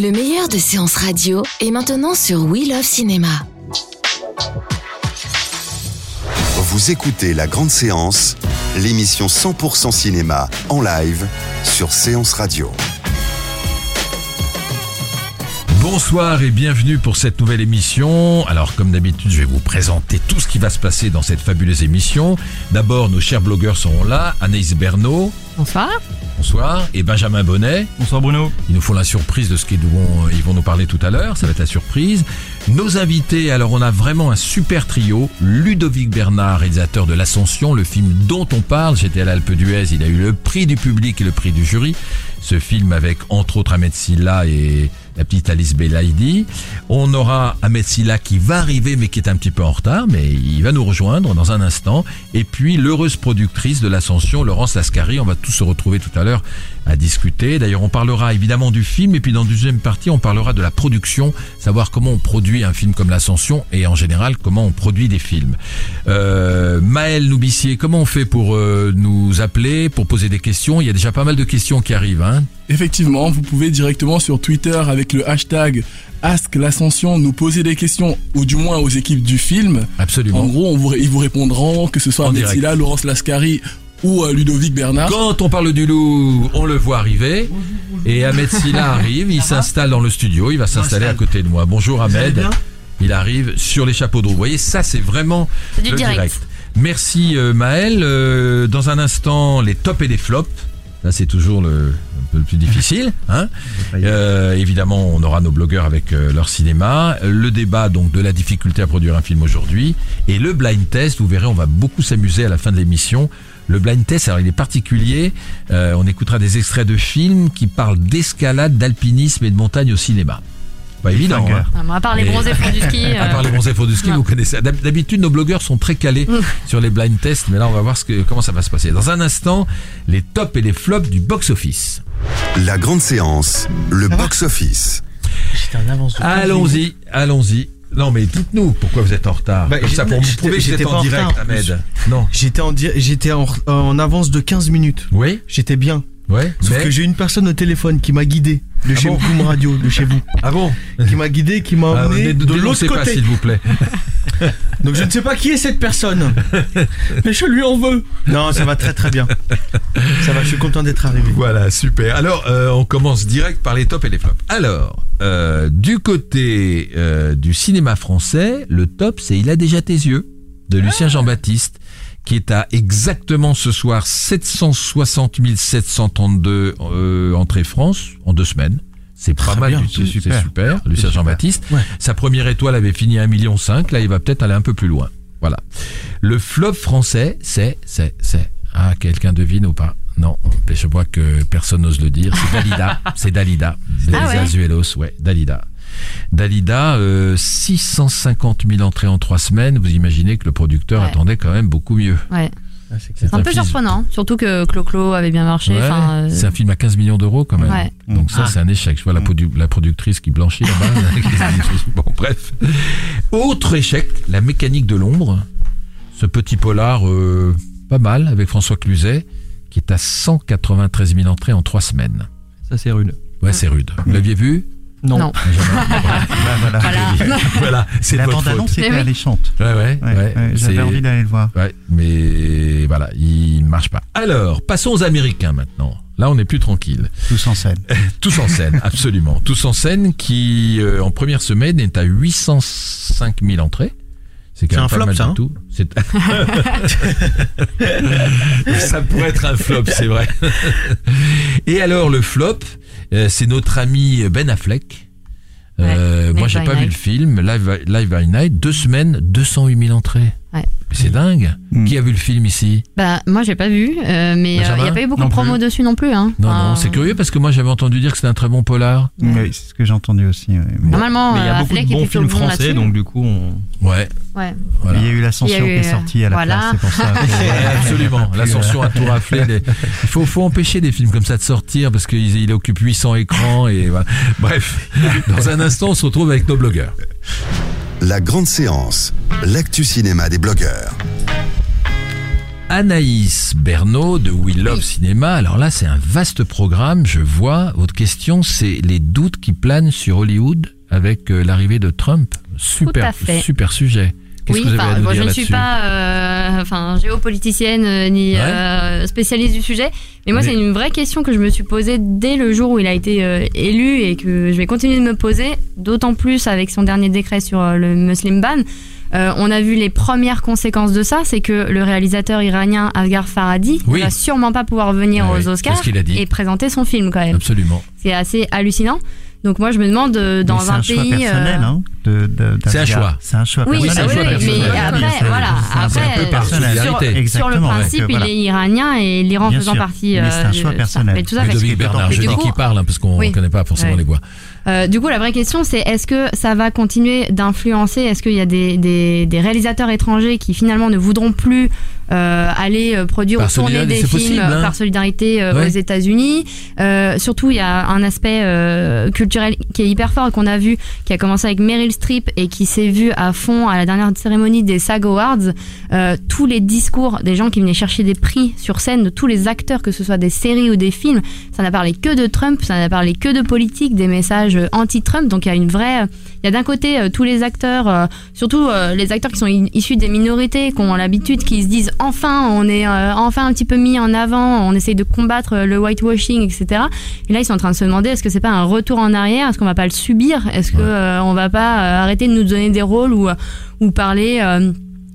Le meilleur de séances radio est maintenant sur We Love Cinéma. Vous écoutez La Grande Séance, l'émission 100% cinéma en live sur Séance Radio. Bonsoir et bienvenue pour cette nouvelle émission. Alors comme d'habitude, je vais vous présenter tout ce qui va se passer dans cette fabuleuse émission. D'abord, nos chers blogueurs seront là, Anaïs Bernot. Bonsoir. Bonsoir. Et Benjamin Bonnet. Bonsoir Bruno. Ils nous font la surprise de ce qu'ils vont, ils vont nous parler tout à l'heure. Ça va être la surprise. Nos invités, alors on a vraiment un super trio. Ludovic Bernard, réalisateur de L'Ascension, le film dont on parle. J'étais à l'Alpe d'Huez, il a eu le prix du public et le prix du jury. Ce film avec entre autres Ahmed Silla et la petite Alice Belaïdi. On aura Ahmed Silla qui va arriver mais qui est un petit peu en retard, mais il va nous rejoindre dans un instant. Et puis l'heureuse productrice de l'Ascension, Laurence Lascari. On va tous se retrouver tout à l'heure à discuter. D'ailleurs, on parlera évidemment du film et puis dans la deuxième partie, on parlera de la production, savoir comment on produit un film comme l'Ascension et en général comment on produit des films. Euh, Maël Noubissier, comment on fait pour euh, nous appeler, pour poser des questions? Il y a déjà pas mal de questions qui arrivent. Hein Effectivement, vous pouvez directement sur Twitter avec le hashtag Ask l'Ascension nous poser des questions, ou du moins aux équipes du film. Absolument. En gros, on vous, ils vous répondront, que ce soit. Silla, Laurence Lascari ou euh, Ludovic Bernard. Quand on parle du loup, on le voit arriver. Et Ahmed Silla arrive, il s'installe dans le studio, il va s'installer à côté de moi. Bonjour Ahmed. Il arrive sur les chapeaux de roue. Vous voyez, ça c'est vraiment du le direct. Merci euh, Maël. Euh, dans un instant, les tops et les flops. Là, c'est toujours le, un peu le plus difficile. Hein Euh, évidemment, on aura nos blogueurs avec euh, leur cinéma. Le débat donc de la difficulté à produire un film aujourd'hui. Et le blind test, vous verrez, on va beaucoup s'amuser à la fin de l'émission. Le blind test, alors il est particulier. Euh, on écoutera des extraits de films qui parlent d'escalade, d'alpinisme et de montagne au cinéma. Pas évident. hein. Ah, à part les bronzés fonds du ski. À part euh, les bronzés fonds du ski, non. vous connaissez. D'hab- D'habitude, nos blogueurs sont très calés sur les blind tests, mais là, on va voir ce que, comment ça va se passer. Dans un instant, les tops et les flops du box-office. La Grande Séance, le box-office. Allons-y, allons-y. Non, mais dites-nous pourquoi vous êtes en retard. Bah, Comme ça, pour me j'étais- prouver que vous j'étais en en direct, retard. Ahmed. Non. J'étais en, j'étais en, en avance de 15 minutes. Oui, J'étais bien. Ouais. Sauf mais- que j'ai une personne au téléphone qui m'a guidé de chez bon Boom Radio, de chez vous, Ah bon qui m'a guidé, qui m'a Ah, emmené de ne l'autre côté. s'il vous plaît. Donc je ne sais pas qui est cette personne, mais je lui en veux. Non, ça va très très bien. Ça va, je suis content d'être arrivé. Voilà, super. Alors, euh, on commence direct par les tops et les flops. Alors, euh, du côté euh, du cinéma français, le top, c'est Il a déjà tes yeux de Lucien Jean-Baptiste, qui est à exactement ce soir 760 732 euh, entrées France en deux semaines. C'est pas mal bien, du tout, c'est super. super. Lucien Jean-Baptiste. Ouais. Sa première étoile avait fini à 1,5 million, là il va peut-être aller un peu plus loin. Voilà. Le flop français, c'est, c'est, c'est. Ah, quelqu'un devine ou pas? Non, je vois que personne n'ose le dire. C'est Dalida. c'est Dalida. Ah ouais. Azuelos, ouais, Dalida. Dalida, euh, 650 000 entrées en trois semaines. Vous imaginez que le producteur Ouais. attendait quand même beaucoup mieux. Ouais. C'est C'est un peu film- surprenant, surtout que Clo-Clo avait bien marché. Ouais, euh, C'est un film à 15 millions d'euros quand même. Ouais. Donc ça, Ah. c'est un échec. Je vois la, produ- la productrice qui blanchit là-bas. bon, bref. Autre échec, La mécanique de l'ombre. Ce petit polar euh, pas mal avec François Cluzet qui est à 193 000 entrées en trois semaines. Ça c'est rude. Ouais, c'est rude. Vous l'aviez vu? Non. Benjamin Bah, voilà. Voilà. Voilà, c'est La votre bande-annonce faute. était Eh oui. alléchante. Ouais, ouais, Ouais, ouais, ouais, c'est- J'avais envie d'aller le voir. Ouais, mais voilà, il marche pas. Alors, passons aux Américains maintenant. Là, on est plus tranquille. Tous en scène. Tous en scène, absolument. Tous en scène qui, euh, en première semaine, est à 805 000 entrées. C'est quand C'est même un pas flop, mal ça, du hein tout. C'est- ça pourrait être un flop, c'est vrai. Et alors, le flop, euh, c'est notre ami Ben Affleck. Euh, Ouais, moi, j'ai pas vu le film, Live, Live by Night, deux semaines, 208 000 entrées. Ouais. C'est dingue. Mm. Qui a vu le film ici Bah, moi, j'ai pas vu, euh, mais il n'y Benjamin a pas eu beaucoup Non de promos plus. dessus non plus. Hein. Non, Enfin, non, c'est curieux parce que moi j'avais entendu dire que c'était un très bon polar. Oui, c'est ce que j'ai entendu aussi. Mais Normalement, il y a euh, beaucoup de Affleck bons films bon français, donc du coup on. Ouais, Ouais. voilà. Il y a eu l'ascension eu, qui est sortie à la voilà. place, c'est pour ça. que- absolument. L'ascension a tout raflé. Les- Il faut, faut empêcher des films comme ça de sortir parce qu'il il occupe 800 écrans et voilà. Bref, dans un instant, on se retrouve avec nos blogueurs. La Grande Séance, l'actu cinéma des blogueurs. Anaïs Bernot de We Love Cinéma. Alors là, c'est un vaste programme. Je vois. Votre question, c'est les doutes qui planent sur Hollywood avec euh, l'arrivée de Trump. Super, à fait. super sujet. Oui, enfin, bon, je ne suis pas euh, enfin, géopoliticienne euh, ni Ouais. euh, spécialiste du sujet, mais moi c'est une vraie question que je me suis posée dès le jour où il a été euh, élu et que je vais continuer de me poser, d'autant plus avec son dernier décret sur le Muslim ban. On a vu les premières conséquences de ça, c'est que le réalisateur iranien Asghar Farhadi Oui. ne va sûrement pas pouvoir venir Ouais, aux Oscars et présenter son film quand même. Absolument. C'est assez hallucinant. Donc moi je me demande euh, dans Mais c'est un, choix pays personnel, euh, hein, de, de- C'est un choix. C'est un choix Oui, Oui, c'est un ah choix oui, personnel. mais Oui, après, c'est- voilà, c'est un après, peu par personnel. solidarité. sur, sur le principe, que voilà. il est iranien et l'Iran faisant sûr, partie. mais c'est un choix de- personnel. mais tout à fait. Ludovic Bernard, je du dis coup- qui parle hein, parce qu'on ne Oui. connaît pas forcément Ouais. les voix. Euh, du coup, la vraie question, c'est est-ce que ça va continuer d'influencer? Est-ce qu'il y a des, des, des réalisateurs étrangers qui finalement ne voudront plus euh, aller euh, produire ou tourner des films possible, hein. par solidarité euh, Ouais. aux États-Unis Euh, Surtout, il y a un aspect euh, culturel qui est hyper fort qu'on a vu, qui a commencé avec Meryl Streep et qui s'est vu à fond à la dernière cérémonie des SAG Awards. Euh, tous les discours des gens qui venaient chercher des prix sur scène, de tous les acteurs, que ce soit des séries ou des films, ça n'a parlé que de Trump, ça n'a parlé que de politique, des messages euh, anti-Trump. Donc il y a une vraie, il y a d'un côté euh, tous les acteurs, euh, surtout euh, les acteurs qui sont issus des minorités, qui ont l'habitude, qui se disent enfin on est euh, enfin un petit peu mis en avant, on essaye de combattre le whitewashing, etc. Et là ils sont en train de se demander est-ce que c'est pas un retour en arrière, est-ce qu'on va pas le subir, est-ce que euh, on va pas arrêter de nous donner des rôles ou ou parler euh,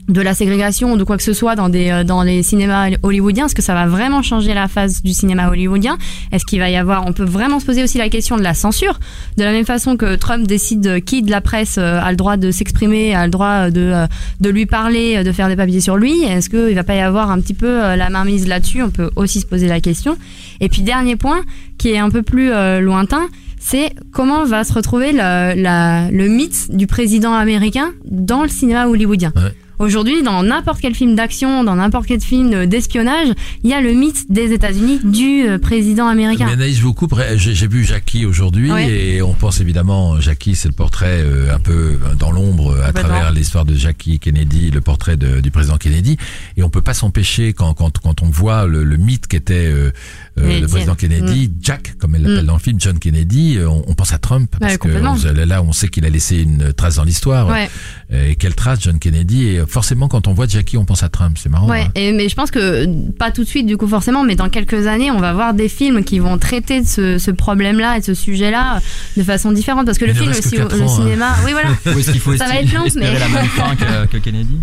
de la ségrégation ou de quoi que ce soit dans des euh, dans les cinémas hollywoodiens est-ce que ça va vraiment changer la phase du cinéma hollywoodien? Est-ce qu'il va y avoir on peut vraiment se poser aussi la question de la censure. De la même façon que Trump décide qui de la presse euh, a le droit de s'exprimer a le droit de euh, de lui parler de faire des papiers sur lui est-ce qu'il va pas y avoir un petit peu la mainmise là-dessus? On peut aussi se poser la question. Et puis dernier point qui est un peu plus lointain c'est comment va se retrouver le, le mythe du président américain dans le cinéma hollywoodien? Aujourd'hui, dans n'importe quel film d'action, dans n'importe quel film d'espionnage, il y a le mythe des États-Unis du euh, président américain. Mais Anaïs, je vous coupe. J'ai vu Jackie aujourd'hui Ouais. et on pense évidemment, Jackie, c'est le portrait euh, un peu dans l'ombre à travers l'histoire de Jackie Kennedy, le portrait de- du président Kennedy. Et on peut pas s'empêcher quand, quand, quand on voit le, le mythe qu'était euh, euh, le Kennedy. président Kennedy, Jack, comme elle l'appelle Mm. dans le film, John Kennedy, euh, on, on pense à Trump parce Ouais, que on- là, on sait qu'il a laissé une trace dans l'histoire. Ouais. Euh, Et quelle trace, John Kennedy? Et forcément, quand on voit Jackie, on pense à Trump. C'est marrant. Ouais, hein. et, mais je pense que pas tout de suite du coup forcément, mais dans quelques années, on va voir des films qui vont traiter de ce, ce problème-là et de ce sujet-là de façon différente parce que le film, le hein. cinéma, oui voilà. Ou est-ce qu'il faut Ça va être long, mais- la même fin que, que Kennedy?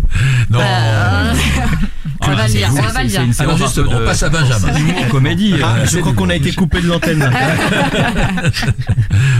Non. Euh, on va le dire, on va pas le dire. Alors peu on passe à Benjamin. Humour, comédie. Ah, euh, je crois qu'on a été coupé de l'antenne.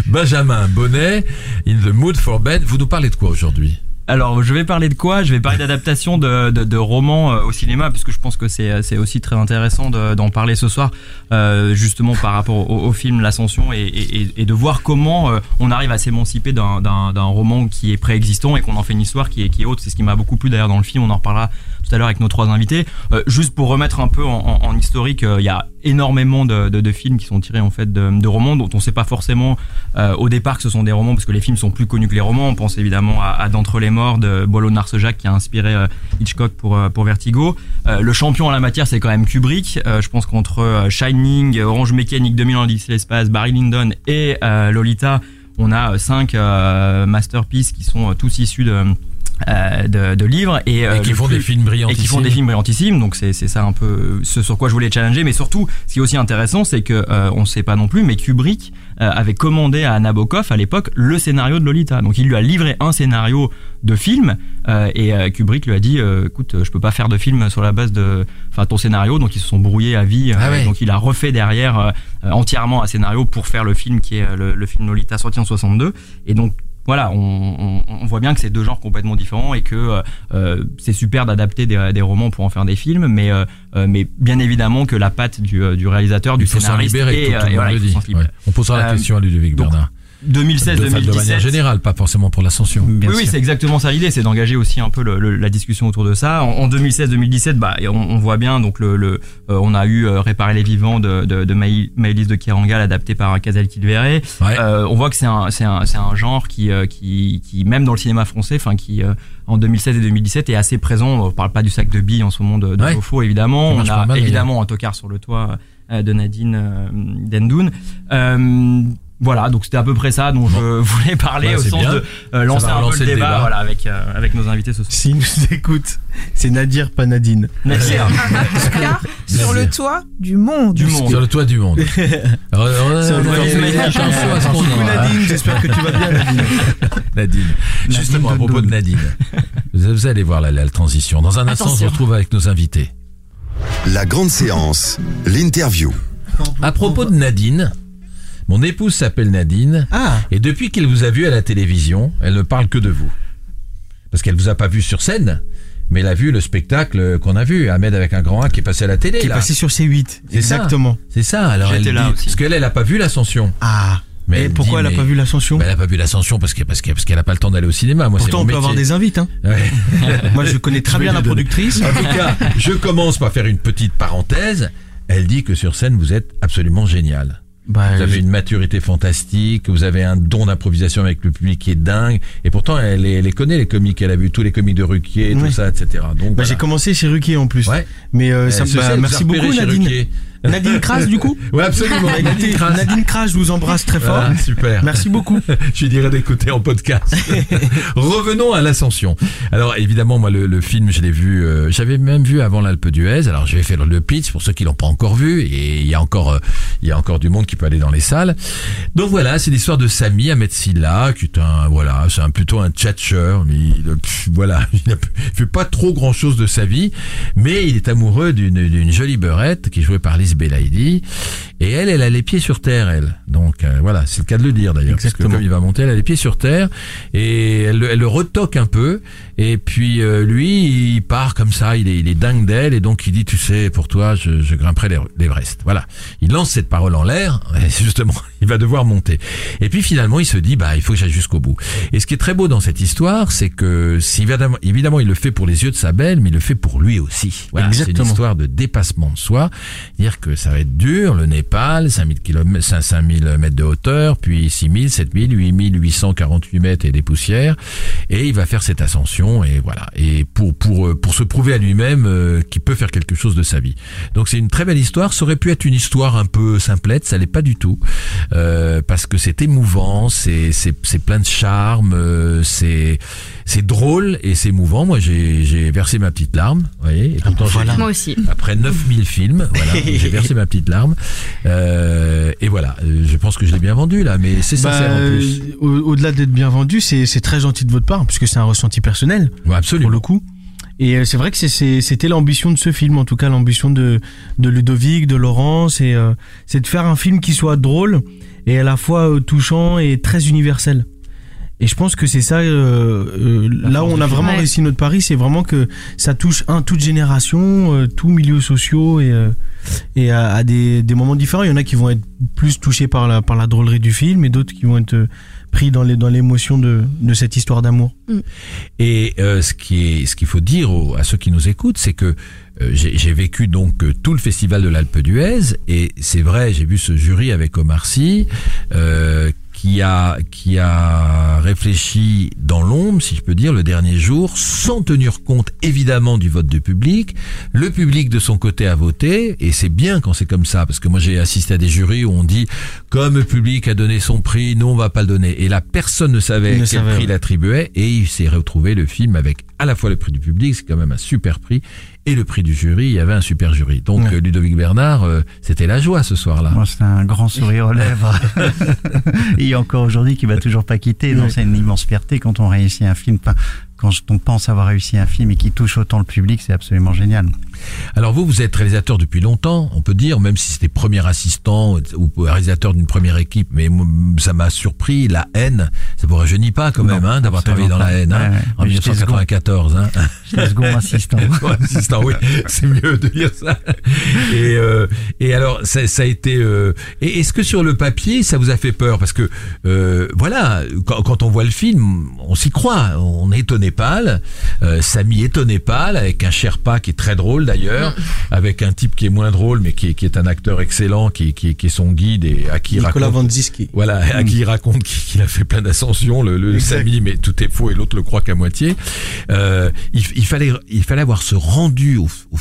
Benjamin Bonnet, In the Mood for Bed. Vous nous parlez de quoi aujourd'hui? Alors, je vais parler de quoi? Je vais parler d'adaptation de, de, de romans euh, au cinéma, parce que je pense que c'est c'est aussi très intéressant de- d'en parler ce soir, euh, justement par rapport au, au film L'Ascension, et, et, et de voir comment euh, on arrive à s'émanciper d'un- d'un d'un roman qui est préexistant et qu'on en fait une histoire qui est, qui est haute. C'est ce qui m'a beaucoup plu d'ailleurs dans le film, on en reparlera tout l'heure avec nos trois invités. Euh, juste pour remettre un peu en, en- en historique, euh, il y a énormément de, films qui sont tirés en fait de, romans dont on ne sait pas forcément euh, au départ que ce sont des romans parce que les films sont plus connus que les romans. On pense évidemment à, D'entre les morts de Boileau Narcejac qui a inspiré Hitchcock pour, Vertigo. Le champion en la matière c'est quand même Kubrick. Je pense qu'entre Shining, Orange Mécanique, 2000 ans l'espace, Barry Lyndon et Lolita, on a cinq masterpieces qui sont tous issus de, euh, de, de livres et, euh, Et qui font plus- des films brillants. et qui font des films brillantissimes. Donc c'est c'est ça un peu ce sur quoi je voulais challenger. Mais surtout ce qui est aussi intéressant c'est que euh, on sait pas non plus mais Kubrick euh, avait commandé à Nabokov à l'époque le scénario de Lolita. Donc il lui a livré un scénario de film euh, et euh, Kubrick lui a dit euh, écoute je peux pas faire de film sur la base de enfin ton scénario. Donc ils se sont brouillés à vie Ah ouais. donc il a refait derrière entièrement un scénario pour faire le film qui est le, le film Lolita sorti en 62 et donc voilà, on, on, on voit bien que c'est deux genres complètement différents et que euh, euh, c'est super d'adapter des, des romans pour en faire des films, mais, euh, euh, mais bien évidemment que la patte du, euh, du réalisateur, du Il faut s'en scénariste, libérer, et, tout, tout et voilà, il faut libérer. Ouais. On posera la question à Ludovic Bernard. 2016, de, de 2017. manière générale, pas forcément pour l'ascension. Oui, oui, c'est exactement ça l'idée, c'est d'engager aussi un peu le- le- la discussion autour de ça. En, en 2016-2017, bah, on, on voit bien, donc le, le, euh, on a eu euh, Réparer les vivants de, de, de Maï- Maëlys de Kerangal, adapté par Casal Kilveret. Ouais. Euh, on voit que c'est un, c'est un, un genre qui, euh, qui, qui, même dans le cinéma français, enfin, qui euh, en 2016 et 2017 est assez présent. On parle pas du sac de billes en ce moment de, de Ouais. Évidemment. On a mal, évidemment un tocard sur le toit euh, de Nadine euh, Dendoun. Voilà, donc c'était à peu près ça dont je voulais parler Ouais, au sens bien. de euh, lancer un peu le le débat, débat. voilà, avec, euh, avec nos invités ce soir. S'ils nous écoutent, c'est Nadir, pas Nadine. Merci. Car sur le toit du monde. Du monde. Sur le toit du monde. Nadine, j'espère que tu vas bien Nadine. Nadine. Justement, à propos de Nadine. Vous allez voir la, la transition. Dans un instant, on se retrouve avec nos invités. La grande séance, l'interview. À propos de Nadine, mon épouse s'appelle Nadine. Ah, Et depuis qu'elle vous a vu à la télévision, elle ne parle que de vous. Parce qu'elle vous a pas vu sur scène, mais elle a vu le spectacle qu'on a vu, Ahmed avec un grand A qui est passé à la télé. qui est là. passé sur C8. C'est ça. Exactement. C'est ça. Alors elle J'étais là dit- aussi. parce qu'elle elle a pas vu l'ascension. Ah. Mais et elle pourquoi dit, elle a mais- pas vu l'ascension Ben, elle a pas vu l'ascension parce que parce que parce qu'elle a pas le temps d'aller au cinéma. Moi, c'est Pourtant, mon on peut avoir des invites. Hein. Ouais. Moi, je connais très Je bien la donner. productrice. En tout cas, je commence par faire une petite parenthèse. Elle dit que sur scène, vous êtes absolument génial. Bah, Vous avez je- une maturité fantastique, vous avez un don d'improvisation avec le public qui est dingue, et pourtant elle les, elle les connaît les comiques, elle a vu tous les comiques de Ruquier, tout ça, etc. Donc bah, voilà. j'ai commencé chez Ruquier en plus. Ouais. Mais euh, ça, se bah, merci beaucoup chez Nadine. Ruquier. Nadine Kras du coup Ouais, absolument. Nadine Kras. Nadine Kras, je vous embrasse très fort. Super. Merci beaucoup. Je lui dirais d'écouter en podcast. Revenons à l'ascension. Alors évidemment, moi le, le film, je l'ai vu, euh, j'avais même vu avant l'Alpe d'Huez. Alors je vais faire le pitch pour ceux qui l'ont pas encore vu et il y a encore, euh, il y a encore du monde qui peut aller dans les salles. Donc voilà, c'est l'histoire de Samy Ahmed Silla, qui est un, voilà, c'est un plutôt un tchatcheur, mais il, euh, pff, voilà, il ne fait pas trop grand chose de sa vie, mais il est amoureux d'une d'une jolie beurette qui est jouée par Belaïdi. Et elle, elle a les pieds sur terre, elle. Donc euh, voilà, c'est le cas de le dire d'ailleurs. Parce que Exactement. comme il va monter, elle a les pieds sur terre et elle, le- elle le retoque un peu. Et puis euh, lui, il part comme ça, il est, il est dingue d'elle et donc il dit, tu sais, pour toi, je, je grimperai l'Ever- l'Everest. Voilà. Il lance cette parole en l'air. Et justement, il va devoir monter. Et puis finalement, il se dit, bah, il faut que j'aille jusqu'au bout. Et ce qui est très beau dans cette histoire, c'est que si évidemment, il le fait pour les yeux de sa belle, mais il le fait pour lui aussi. Voilà, c'est une histoire de dépassement de soi. Dire que ça va être dur, le Népal, 5000 km, 5000 mètres de hauteur, puis 6000, 7000, 8848 mètres et des poussières. Et il va faire cette ascension et voilà. Et pour, pour, euh, pour se prouver à lui-même euh, qu'il peut faire quelque chose de sa vie. Donc c'est une très belle histoire. Ça aurait pu être une histoire un peu simplette, ça l'est pas du tout. Euh, parce que c'est émouvant, c'est, c'est, c'est plein de charme, c'est, c'est drôle et c'est émouvant. Moi, j'ai, j'ai versé ma petite larme, vous voyez. Et pourtant, j'ai- voilà. Moi aussi. après 9000 films, voilà, j'ai versé ma petite larme. Euh, et voilà, euh, je pense que je l'ai bien vendu là, mais c'est Bah, sincère en plus. euh, au- Au-delà d'être bien vendu, c'est c'est très gentil de votre part, puisque c'est un ressenti personnel, Ouais, pour absolument. le coup. Et euh, c'est vrai que c'était l'ambition de ce film, en tout cas l'ambition de, de Ludovic, de Laurent, c'est euh, c'est de faire un film qui soit drôle et à la fois touchant et très universel. Et je pense que c'est ça, euh, euh, là où on a vraiment Ouais. réussi notre pari, c'est vraiment que ça touche un toute génération, euh, tous milieux sociaux et, et à, à des, des moments différents. Il y en a qui vont être plus touchés par la, par la drôlerie du film et d'autres qui vont être euh, pris dans les dans l'émotion de, de cette histoire d'amour. Et euh, ce qui est, ce qu'il faut dire aux- à ceux qui nous écoutent, c'est que euh, j'ai j'ai vécu donc euh, tout le festival de l'Alpe d'Huez et c'est vrai, j'ai vu ce jury avec Omar Sy euh, qui a qui a réfléchi dans l'ombre, si je peux dire, le dernier jour, sans tenir compte évidemment du vote du public. Le public de son côté a voté et c'est bien quand c'est comme ça parce que moi j'ai assisté à des jurys où on dit comme le public a donné son prix, nous on va pas le donner et là personne ne savait ne quel savait, prix ouais. il attribuait et il s'est retrouvé le film avec à la fois le prix du public, c'est quand même un super prix, et le prix du jury, il y avait un super jury. Donc Ouais. euh, Ludovic Bernard, euh, c'était la joie ce soir-là. Moi, c'est un grand sourire aux lèvres. Et encore aujourd'hui, qui va toujours pas quitter. Ouais. c'est une immense fierté quand on réussit un film. Enfin, quand on pense avoir réussi un film et qui touche autant le public, c'est absolument génial. Alors vous, vous êtes réalisateur depuis longtemps, on peut dire, même si c'était premier assistant ou réalisateur d'une première équipe, mais ça m'a surpris, la haine, ça vous rajeunit pas quand même, hein, d'avoir travaillé dans la haine, hein, Ouais, en Mais j'étais 1994. Hein. J'étais second assistant. Ouais, assistant, oui, c'est mieux de dire ça. Et, euh, et alors, ça, ça a été. euh, et est-ce que sur le papier, ça vous a fait peur? Parce que euh, voilà, quand, quand on voit le film, on s'y croit. On est au Népal, euh, Samy est au Népal avec un Sherpa qui est très drôle d'ailleurs, avec un type qui est moins drôle mais qui est, qui est un acteur excellent, qui, qui, qui est son guide et à qui Nicolas raconte. Voilà, à qui il raconte qu'il a fait plein d'ascensions, le, le. Samy, mais tout est faux et l'autre le croit qu'à moitié. Euh, il, il fallait, il fallait avoir ce rendu au, au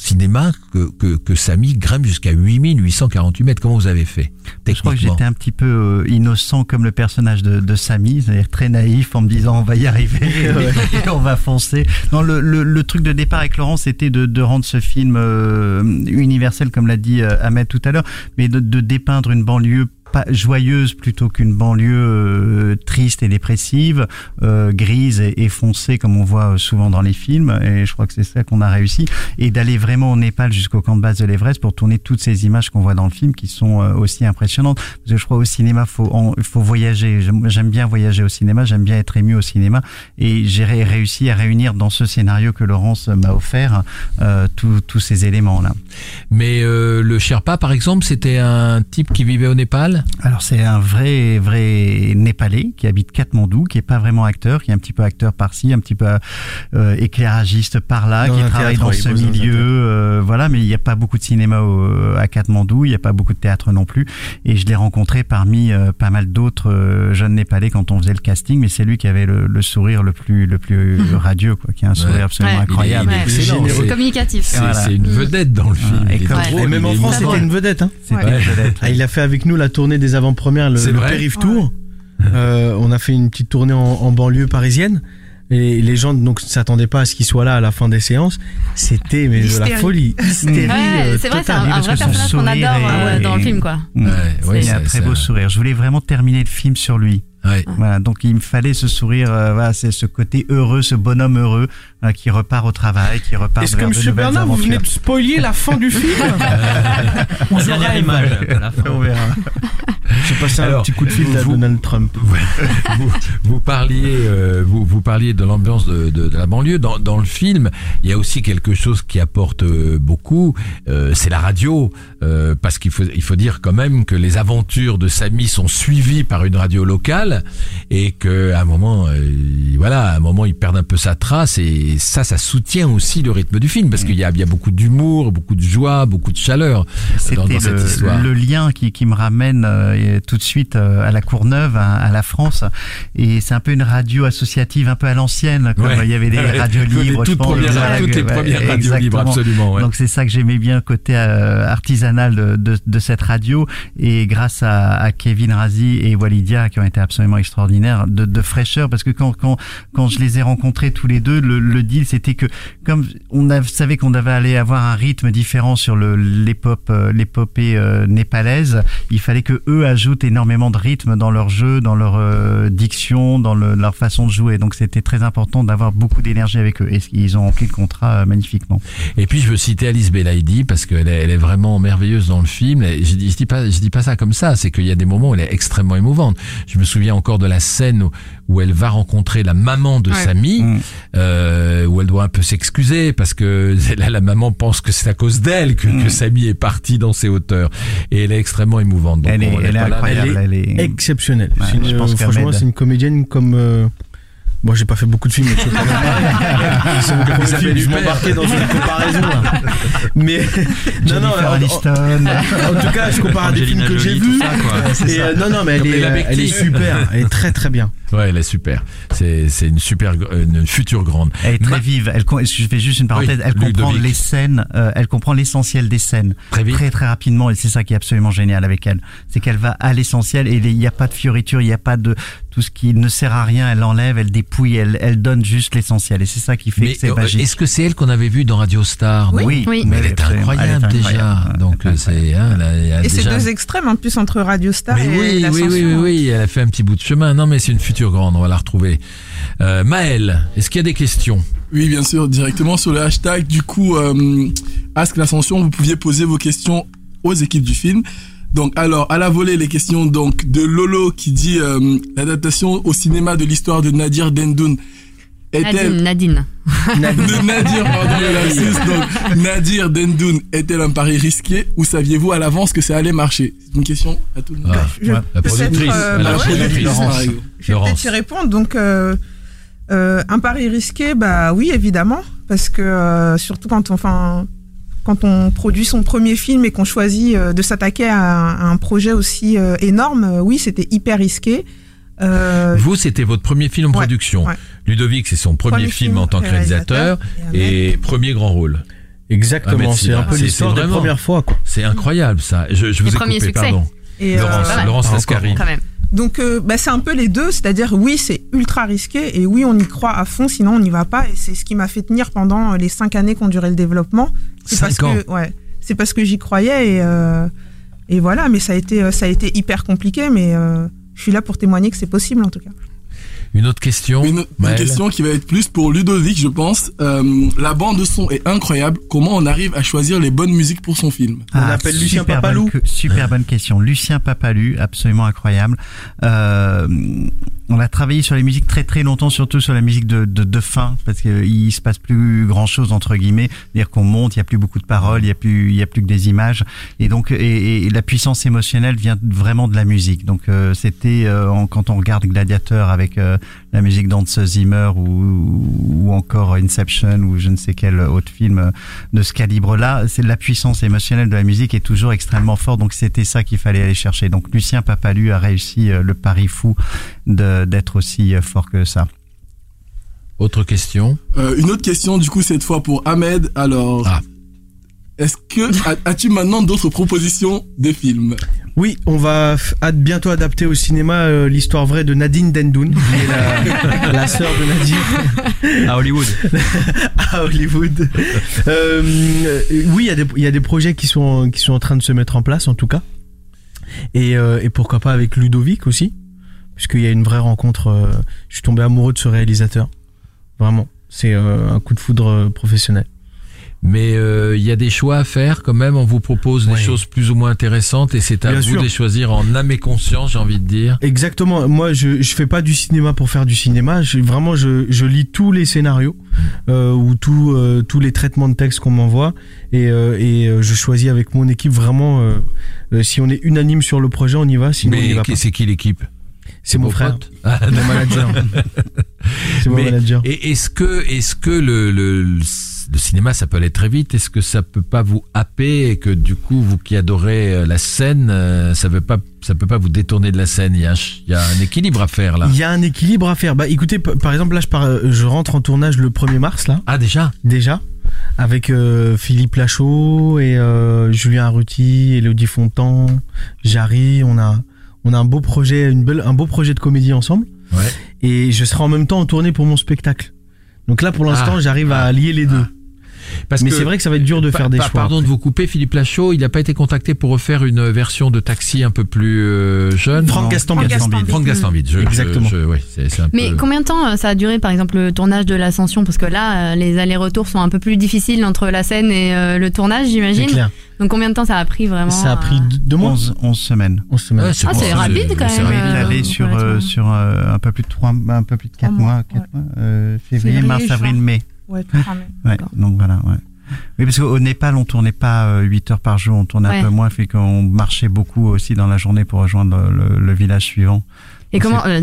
cinéma que, que, que Samy grimpe jusqu'à 8848 mètres. Comment vous avez fait Je crois que j'étais un petit peu euh, innocent comme le personnage de, de Samy, c'est-à-dire très naïf en me disant on va y arriver et on va foncer. Non, le, le, le truc de départ avec Laurent, c'était de, de rendre ce film euh, universel, comme l'a dit euh, Ahmed tout à l'heure, mais de, de dépeindre une banlieue pas joyeuse plutôt qu'une banlieue euh, triste et dépressive, euh, grise et, foncée comme on voit euh, souvent dans les films. Et je crois que c'est ça qu'on a réussi. Et d'aller vraiment au Népal jusqu'au camp de base de l'Everest pour tourner toutes ces images qu'on voit dans le film qui sont aussi impressionnantes. Parce que je crois au cinéma, faut faut voyager. J'aime bien voyager au cinéma, j'aime bien être ému au cinéma. Et j'ai ré- réussi à réunir dans ce scénario que Laurence m'a offert euh, tous ces éléments-là. Mais euh, le Sherpa, par exemple, c'était un type qui vivait au Népal Alors c'est un vrai vrai népalais qui habite Katmandou, qui est pas vraiment acteur, qui est un petit peu acteur par-ci, un petit peu euh, éclairagiste par-là, qui travaille théâtre, dans ce milieu, euh, voilà. Mais il n'y a pas beaucoup de cinéma au- à Katmandou, il n'y a pas beaucoup de théâtre non plus. Et je l'ai rencontré parmi euh, pas mal d'autres euh, jeunes népalais quand on faisait le casting, mais c'est lui qui avait le, le sourire le plus le plus radieux, quoi, qui a un sourire Ouais. absolument Ouais. incroyable. Il est- il est Ouais. Communicatif. C'est Voilà. c'est une vedette dans le film. Et comme- même en France, c'était une vedette. Hein. C'était Ouais. une vedette. Ah, il a fait avec nous la tournée des avant-premières, le, C'est le Périph' Tour. Euh, on a fait une petite tournée en, en banlieue parisienne. Et les gens donc ne s'attendaient pas à ce qu'il soit là à la fin des séances. C'était mais de la folie, hystérie. Ouais, euh, c'est vrai, c'est un, vrai que son personnage qu'on sourire adore euh, dans le film, quoi. Ouais, a un très beau sourire. Je voulais vraiment terminer le film sur lui. Ouais. Voilà, donc il me fallait ce sourire, euh, voilà, c'est ce côté heureux, ce bonhomme heureux euh, qui repart au travail, qui repart Est-ce que nouvelles Bernard, vous venez de spoiler la fin du film La dernière image à la fin. On verra. J'ai passé un Alors, petit coup de fil à Donald Trump. vous, vous parliez, euh, vous, vous parliez de l'ambiance de, de, de la banlieue. Dans, dans le film, il y a aussi quelque chose qui apporte euh, beaucoup, euh, c'est la radio, euh, parce qu'il faut, il faut dire quand même que les aventures de Samy sont suivies par une radio locale et que à un moment, euh, voilà, à un moment, il perd un peu sa trace et ça, ça soutient aussi le rythme du film parce qu'il y a, il y a beaucoup d'humour, beaucoup de joie, beaucoup de chaleur dans, dans cette histoire. le, le lien qui, qui me ramène euh, tout de suite euh, à la Courneuve, à, à la France. Et c'est un peu une radio associative, un peu à l'ancienne, comme Ouais. il y avait des Ouais. radios Les libres. je toutes pense, premières- voilà, toutes les premières radios libres, absolument. ouais. Donc c'est ça que j'aimais bien, le côté euh, artisanal de, de, de cette radio. Et grâce à, à Kevin Razi et Walidia, qui ont été absolument extraordinaires, de, de fraîcheur, parce que quand, quand, quand je les ai rencontrés tous les deux, le, le deal, c'était que comme on a- savait qu'on devait aller avoir un rythme différent sur euh, l'épopée euh, népalaise, il fallait que eux ajoutent énormément de rythme dans leur jeu, dans leur euh, diction, dans le- leur façon de jouer. Donc c'était très important d'avoir beaucoup d'énergie avec eux. Et ils ont rempli le contrat euh, magnifiquement. Et puis je veux citer Alice Belaïdi parce qu'elle est, elle est vraiment merveilleuse dans le film. Je, dis, je dis pas, je dis pas ça comme ça. C'est qu'il y a des moments où elle est extrêmement émouvante. Je me souviens encore de la scène où, où elle va rencontrer la maman de Ouais. Samy, Mm. euh, où elle doit un peu s'excuser parce que là, la maman pense que c'est à cause d'elle que, que Samy est parti dans ses hauteurs. Et elle est extrêmement émouvante. Donc, Elle est, elle est pas là, mais- incroyable. Elle est, Exceptionnel. Ouais, C'est une- je pense franchement, qu'Ahmed- c'est une comédienne comme. euh, Bon, j'ai pas fait beaucoup de films, film, je Hubert. m'embarquais dans une comparaison. là. Mais non, non, en- en, en tout cas, je compare à des films que j'ai vus. Et, euh, non, non, mais elle est, elle est super, elle est très très bien. Ouais, elle est super. C'est, c'est une super, une future grande. Elle est très Ma- vive. Elle, je fais juste une parenthèse. Oui, elle comprend Ludovic. les scènes. euh, elle comprend l'essentiel des scènes Très vite. très très rapidement. Et c'est ça qui est absolument génial avec elle. C'est qu'elle va à l'essentiel et il n'y a pas de fioriture, il n'y a pas de tout ce qui ne sert à rien. Elle l'enlève, elle dépouille, elle, elle donne juste l'essentiel. Et c'est ça qui fait Mais que c'est euh, magique. est-ce que c'est elle qu'on avait vue dans Radio Star Oui, Oui. Mais elle est incroyable, Elle est déjà. incroyable. Donc euh, c'est hein, là, il y a Et c'est déjà- deux extrêmes en plus entre Radio Star Mais et oui, oui, oui, l'Ascension. oui, oui, elle a fait un petit bout de chemin. Non, mais c'est une future grande, on va la retrouver. Euh, Maëlle, est-ce qu'il y a des questions? Oui, bien sûr, directement sur le hashtag. Du coup, euh, Ask l'Ascension, vous pouviez poser vos questions aux équipes du film. Donc, alors, à la volée, les questions donc de Lolo qui dit euh, l'adaptation au cinéma de l'histoire de Nadir Dendoun est-elle Nadine, Nadine. de Nadir, pardon, le lapsus. donc Nadir Dendoun est-elle un pari risqué ou saviez-vous à l'avance que ça allait marcher? C'est une question à tout le monde. Ah, Je- ouais, la peut-être, productrice. euh, la bah productrice. Laurence. Je vais peut-être y répondre. Donc, euh, euh, un pari risqué, bah oui, évidemment, parce que euh, surtout quand on, enfin, quand on produit son premier film et qu'on choisit euh, de s'attaquer à, un- à un projet aussi euh, énorme, euh, oui, c'était hyper risqué. Euh, Vous, c'était votre premier film en Ouais, production. ouais. Ludovic, c'est son premier, film, en tant que réalisateur et et premier grand rôle. Exactement, c'est un peu l'histoire c'est de la première fois. C'est incroyable ça. Je, je vous ai premiers coupé, succès. pardon. Et, euh, Laurence, pas mal. Laurence Lascari. quand même. Donc, euh, bah, c'est un peu les deux, c'est-à-dire oui, c'est ultra risqué et oui, on y croit à fond, sinon on n'y va pas. Et c'est ce qui m'a fait tenir pendant les cinq années qu'ont duré le développement. C'est parce ans. que, ouais, c'est parce que j'y croyais et euh, et voilà. Mais ça a été, euh, ça a été hyper compliqué, mais euh, je suis là pour témoigner que c'est possible en tout cas. Une autre question. Une, question qui va être plus pour Ludovic, je pense. Euh, la bande de son est incroyable. Comment on arrive à choisir les bonnes musiques pour son film? On appelle Lucien Papalou. bonne super bonne question. Lucien Papalu, absolument incroyable. Euh, on a travaillé sur les musiques très très longtemps, surtout sur la musique de, de, de fin, parce qu'il se passe plus grand chose entre guillemets. C'est-à-dire qu'on monte, il y a plus beaucoup de paroles, il y a plus, il y a plus que des images, et donc et, et la puissance émotionnelle vient vraiment de la musique. Donc euh, c'était euh, quand on regarde Gladiateur avec euh, la musique d'Hans Zimmer ou, ou encore Inception ou je ne sais quel autre film de ce calibre-là, c'est la puissance émotionnelle de la musique est toujours extrêmement forte. Donc c'était ça qu'il fallait aller chercher. Donc Lucien Papalu a réussi euh, le pari fou de- d'être aussi euh, fort que ça. Autre question. Euh, Une autre question, du coup, cette fois pour Ahmed. Alors, Ah. est-ce que as- as-tu maintenant d'autres propositions de films? Oui, on va bientôt adapter au cinéma euh, l'histoire vraie de Nadine Dendoun, qui est la, la sœur de Nadir À Hollywood. à Hollywood. Euh, oui, il y, a des- il y a des projets qui sont, qui sont en train de se mettre en place, en tout cas. Et, euh, et pourquoi pas avec Ludovic aussi, puisqu'il y a une vraie rencontre. je suis tombé amoureux de ce réalisateur. Vraiment. C'est un coup de foudre professionnel. Mais euh, il y a des choix à faire quand même. On vous propose des choses plus ou moins intéressantes et c'est à Bien vous sûr. de les choisir en âme et conscience, j'ai envie de dire. Exactement. Moi, je je fais pas du cinéma pour faire du cinéma. Je, vraiment, je, je lis tous les scénarios euh, ou tout, euh, tous les traitements de texte qu'on m'envoie et, euh, et euh, je choisis avec mon équipe vraiment. si on est unanime sur le projet, on y va. Sinon, on y Mais va qui- pas. c'est qui l'équipe? C'est mon frère, Ah, mon manager. C'est mon Mais- manager. Et est-ce que, est-ce que le, le, le cinéma, ça peut aller très vite Est-ce que ça peut pas vous happer et que du coup, vous qui adorez euh, la scène, euh, ça veut pas, ça peut pas vous détourner de la scène? Il y a il y a un équilibre à faire là. Il y a un équilibre à faire. Bah, écoutez, par exemple, là, je, pars, euh, je rentre en tournage le 1er mars, là, Ah déjà? Déjà, avec euh, Philippe Lachaud et euh, Julien Arruti, Elodie Fontan, Jarry. On a, on a un beau projet, une belle, un beau projet de comédie ensemble. Ouais. Et je serai en même temps en tournée pour mon spectacle. Donc là, pour l'instant, Ah. j'arrive à Ah. allier les deux. Parce Mais c'est vrai que ça va être dur de Pa- faire des pa- choix. Pardon de vous couper, Philippe Lachaud, il n'a pas été contacté pour refaire une version de Taxi un peu plus euh, jeune? Franck Gastambide. Franck Gastambide. Je, Exactement. Je, je- ouais, c'est, c'est un Mais peu... combien de temps euh, ça a duré, par exemple, le tournage de l'Ascension? Parce que là, euh, les allers-retours sont un peu plus difficiles entre la scène et euh, le tournage, C'est j'imagine. clair. Donc combien de temps ça a pris vraiment Ça a pris deux- mois. 11, 11 semaines. 11 semaines. Ouais, Ah, bon, c'est rapide, quand c'est même, Oui, euh, étalé sur, euh, sur euh, un peu plus de 3, un peu plus de 4 Trois mois, mois, quatre ouais. mois euh, février, Février, mars, avril, mai. Ouais, tout cramé. Ouais, D'accord. donc voilà, ouais. Oui, parce qu'au Népal, on tournait pas euh, 8 heures par jour, on tournait Ouais. un peu moins, fait qu'on marchait beaucoup aussi dans la journée pour rejoindre le, le- le village suivant. Et comment euh,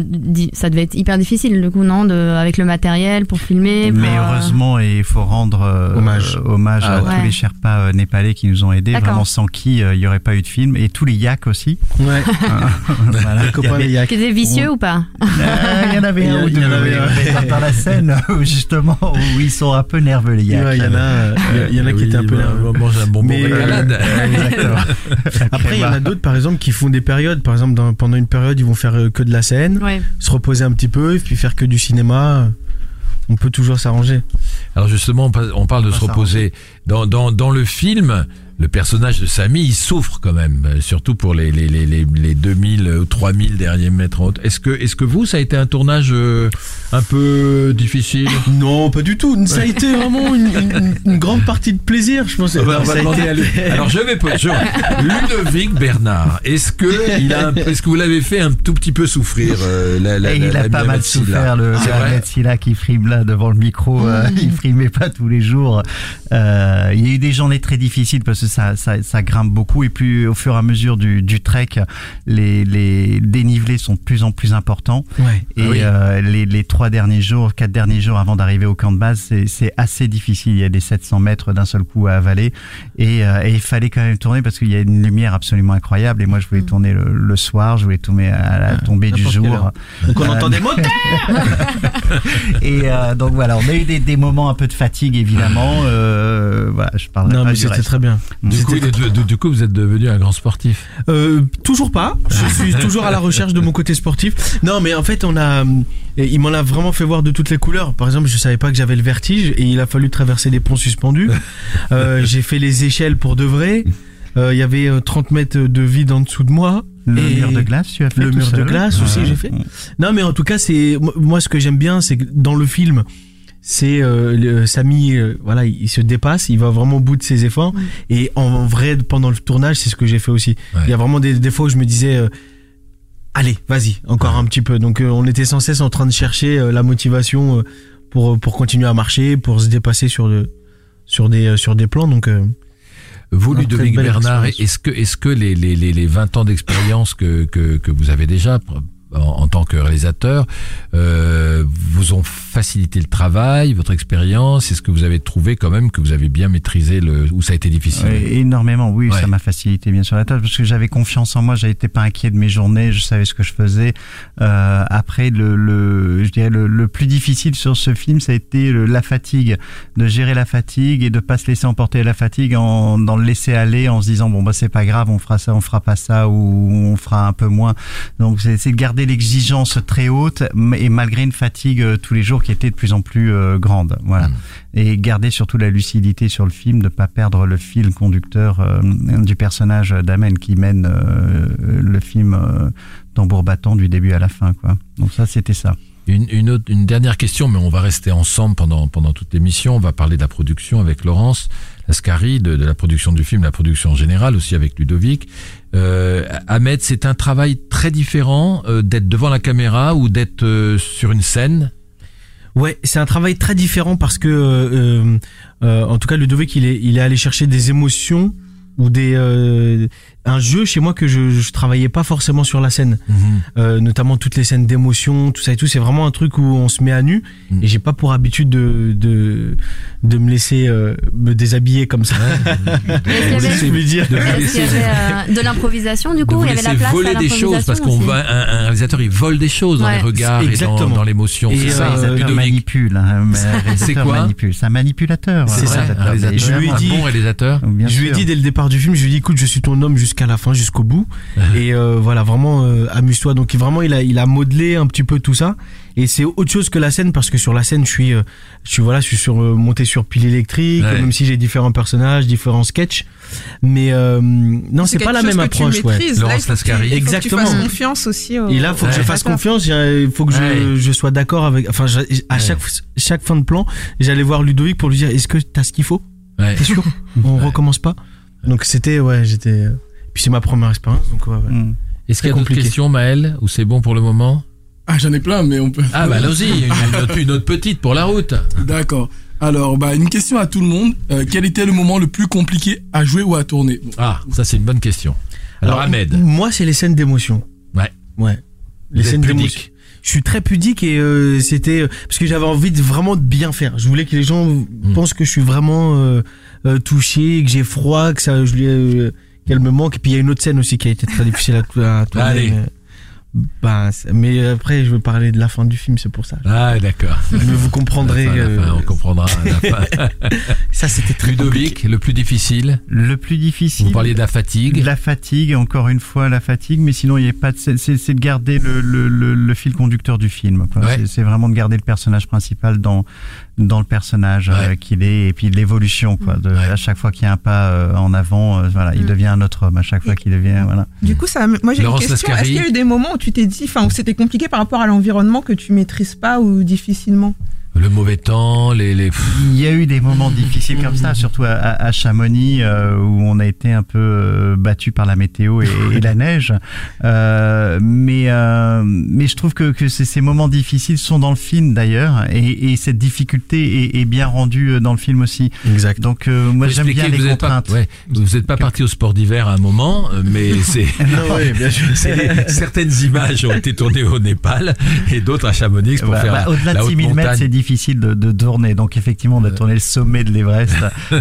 Ça devait être hyper difficile, du coup, non de, Avec le matériel pour filmer pour, Mais euh, heureusement, et il faut rendre euh, Hommage. euh, hommage Ah à ouais. tous les Sherpas euh, népalais qui nous ont aidés, vraiment sans qui euh, il y aurait pas eu de film, et tous les yaks aussi. Ouais. Voilà. Les copains, les yaks. Qui étaient vicieux ou pas Euh, Il y en avait un ou il y deux en avait oui, un. oui, dans la scène justement où ils sont un peu nerveux les yaks. Ouais, Il y en a, euh, il y en a qui étaient un peu nerveux. on va manger un bonbon euh. Après, il y en a d'autres, par exemple, qui font des périodes. Par exemple, pendant une période, ils vont faire euh, que de la scène, Ouais. se reposer un petit peu, et puis faire que du cinéma. On peut toujours s'arranger. Alors justement, on pa- on parle de On se reposer. Dans, dans, dans le film, le personnage de Samy, il souffre quand même, euh, surtout pour les, les, les, les, les 2000 ou 3000 derniers mètres en haute. Est-ce que, est-ce que vous, ça a été un tournage euh, un peu difficile? Non, pas du tout. Ça a été vraiment une, une- une grande partie de plaisir, je pense. Ah bah, on va Ça a demander été- à lui. Alors je vais poser. je- Ludovic Bernard, est-ce que il a, un- est-ce que vous l'avez fait un tout petit peu souffrir euh, la, la, Et la- il la- a pas mal souffert, le, Silla qui frime là devant le micro. euh, il frimait pas tous les jours. Euh, il y a eu des journées très difficiles parce que ça, ça, ça grimpe beaucoup. Et puis, au fur et à mesure du, du trek, les, les dénivelés sont de plus en plus importants. Ouais. Et Ah oui. euh, les, les trois derniers jours, quatre derniers jours avant d'arriver au camp de base, c'est- assez difficile. Il y a des 700 mètres d'un seul coup à avaler. Et, euh, et il fallait quand même tourner parce qu'il y a une lumière absolument incroyable. Et moi, je voulais tourner le, le soir, je voulais tourner à la tombée du jour. Donc on entend des moteurs Et euh, donc voilà, on a eu des, des moments un peu de fatigue évidemment. Euh, voilà, je parle Non, pas mais c'était très bien. Du coup, de- du vous êtes devenu un grand sportif. Euh, toujours pas. Je suis toujours à la recherche de mon côté sportif. Non, mais en fait, on a, euh, il m'en a vraiment fait voir de toutes les couleurs. Par exemple, je savais pas que j'avais le vertige et il a fallu traverser des ponts suspendus. Euh, j'ai fait les échelles pour de vrai. Euh, Il y avait euh, 30 mètres de vide en dessous de moi. Le Et mur de glace, tu as fait le tout mur de glace aussi, Ouais. j'ai fait. Non, mais en tout cas, c'est moi- moi ce que j'aime bien, c'est que dans le film, c'est euh, le- Samy, euh, voilà, il, se dépasse, il va vraiment au bout de ses efforts. Et en vrai, pendant le tournage, c'est ce que j'ai fait aussi. Ouais. Il y a vraiment des, des fois où je me disais, euh, allez, vas-y, encore un petit peu. Donc, euh, on était sans cesse en train de chercher euh, la motivation euh, pour pour continuer à marcher, pour se dépasser sur le sur des euh, sur des plans. Donc, euh, Vous, Ah, Ludovic Bernard, est-ce que, est-ce que les, les, les, les 20 ans d'expérience que, que, que vous avez déjà en, en tant que réalisateur euh, vous ont facilité le travail, votre expérience Est-ce que vous avez trouvé quand même que vous avez bien maîtrisé le ou ça a été difficile Ouais, énormément, oui, Ouais. ça m'a facilité bien sûr la tâche parce que j'avais confiance en moi, j'étais pas inquiet de mes journées, je savais ce que je faisais. Euh, après, le, le, je dirais le, le plus difficile sur ce film, ça a été le- la fatigue, de gérer la fatigue et de pas se laisser emporter à la fatigue en dans le laisser aller, en se disant bon bah c'est pas grave, on fera ça, on fera pas ça ou on fera un peu moins. Donc c'est c'est de garder l'exigence très haute et malgré une fatigue euh, tous les jours qui était de plus en plus euh, grande. Voilà Mm. et garder surtout la lucidité sur le film, de pas perdre le fil conducteur euh, du personnage d'Amen qui mène le film tambour battant du début à la fin. Quoi. Donc ça, c'était ça. Une, une, autre, une dernière question, mais on va rester ensemble pendant, pendant toute l'émission. On va parler de la production avec Laurence Lascari, de, de la production du film, la production en général, aussi avec Ludovic. Euh, Ahmed, c'est un travail très différent euh, d'être devant la caméra ou d'être euh, sur une scène? Ouais, c'est un travail très différent parce que, euh, euh, en tout cas, Ludovic, il est, il est allé chercher des émotions ou des euh, un jeu chez moi que je, je travaillais pas forcément sur la scène, euh, notamment toutes les scènes d'émotion, tout ça et tout. C'est vraiment un truc où on se met à nu Mhm. et j'ai pas pour habitude de de, de me laisser euh, me déshabiller comme ça. Je dire. avait euh, de l'improvisation du coup Il y avait la place à voler des choses parce qu'on va un, un réalisateur il vole des choses dans Ouais. les regards et dans, l'émotion. C'est ça, euh, manipule. Hein, C'est quoi manipule. C'est un manipulateur. C'est ça, réalisateur. Un réalisateur, Je lui ai dit- bon réalisateur. Bien je lui ai dit dès le départ du film, je lui ai dit écoute, je suis ton homme jusqu'à la fin, jusqu'au bout. et euh, voilà, vraiment euh, amuse-toi. Donc vraiment, il a il a modelé un petit peu tout ça. Et c'est autre chose que la scène parce que sur la scène, je suis euh, je suis voilà, je suis sur monté sur pile électrique, Ouais. même si j'ai différents personnages, différents sketchs. Mais euh, non, c'est pas la même approche. Ouais. Laurence il faut que tu- Lascari. il faut que tu Exactement. fasses confiance aussi. au- Et là, faut que je fasse confiance. Il faut que je, Ouais. je sois d'accord avec. Enfin, je- à Ouais. chaque chaque fin de plan, j'allais voir Ludovic pour lui dire est-ce que t'as ce qu'il faut? Ouais. T'es sûr? On recommence pas? Donc c'était ouais, j'étais. Puis c'est ma première expérience, donc ouais, ouais. Mm. Est-ce qu'il y a d'autres questions, Maël, ou c'est bon pour le moment? Ah, j'en ai plein, mais on peut. Ah bah allons-y, une, une autre, une autre petite pour la route. D'accord. Alors, bah, une question à tout le monde. Euh, quel était le moment le plus compliqué à jouer ou à tourner? Bon. Ah, ça c'est une bonne question. Alors, Ahmed, Moi, c'est les scènes d'émotion. Ouais. Ouais. Les scènes d'émotion. Je suis très pudique et euh, c'était euh, parce que j'avais envie de vraiment de bien faire. Je voulais que les gens Mm. pensent que je suis vraiment euh, euh, touché, que j'ai froid, que ça, je qu'elle me manque. Et puis il y a une autre scène aussi qui a été très difficile à, à tourner. Allez. Mais Ben, mais après, je veux parler de la fin du film, c'est pour ça. Ah, d'accord. Mais vous comprendrez. La fin, à la fin, euh, on comprendra la fin. ça, c'était très Ludovic, le plus difficile. Le plus difficile. Vous parliez de la fatigue. La fatigue, encore une fois, la fatigue, mais sinon, il n'y a pas de, c'est, de garder le, le, le, le fil conducteur du film. quoi. Ouais. C'est, c'est vraiment de garder le personnage principal dans, dans le personnage euh, qu'il est, et puis l'évolution, quoi. De, À chaque fois qu'il y a un pas euh, en avant, euh, voilà, il Mm. devient un autre homme. À chaque fois qu'il devient, voilà. Du coup, ça, moi j'ai une Laurence question. Lascari. Est-ce qu'il y a eu des moments où tu t'es dit, enfin, c'était compliqué par rapport à l'environnement que tu maîtrises pas ou difficilement? Le mauvais temps, les. les... Il y a eu des moments difficiles comme ça, surtout à, Chamonix, euh, où on a été un peu euh, battu par la météo et, et la neige. Euh, mais, mais je trouve que, que ces, ces moments difficiles sont dans le film d'ailleurs, et, et cette difficulté est, est bien rendue dans le film aussi. Exact. Donc moi j'aime bien les vous êtes pas- contraintes. ouais, vous n'êtes pas parti au sport d'hiver à un moment, mais c'est. Certaines images ont été tournées au Népal et d'autres à Chamonix pour Bah, faire bah, la, Au-delà la de haute 6000 mètres, montagne. c'est difficile de, de tourner. Donc effectivement, on a tourné le sommet de l'Everest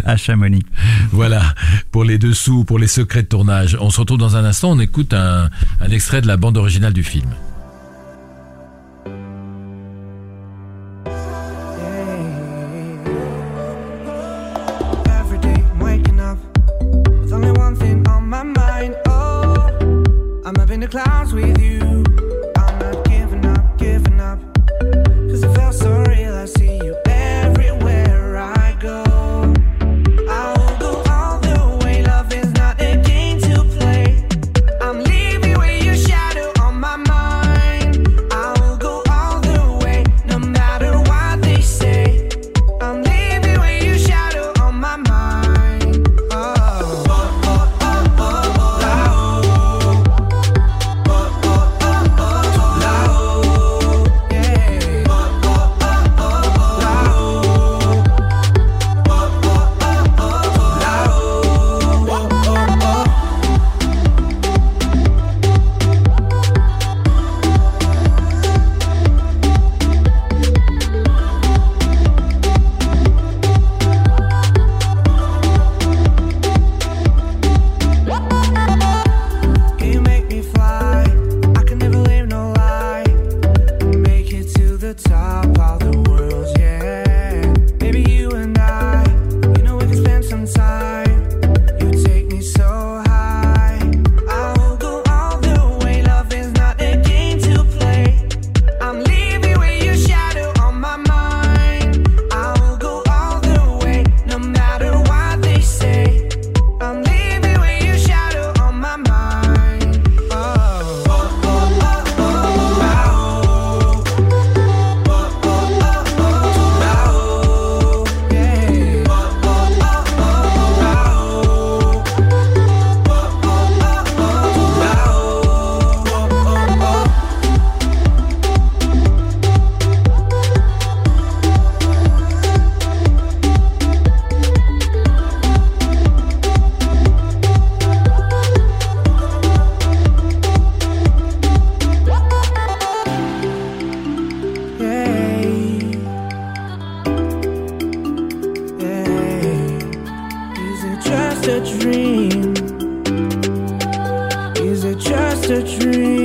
à Chamonix. Voilà, pour les dessous, pour les secrets de tournage. On se retrouve dans un instant, on écoute un, un extrait de la bande originale du film. Every day I'm a dream?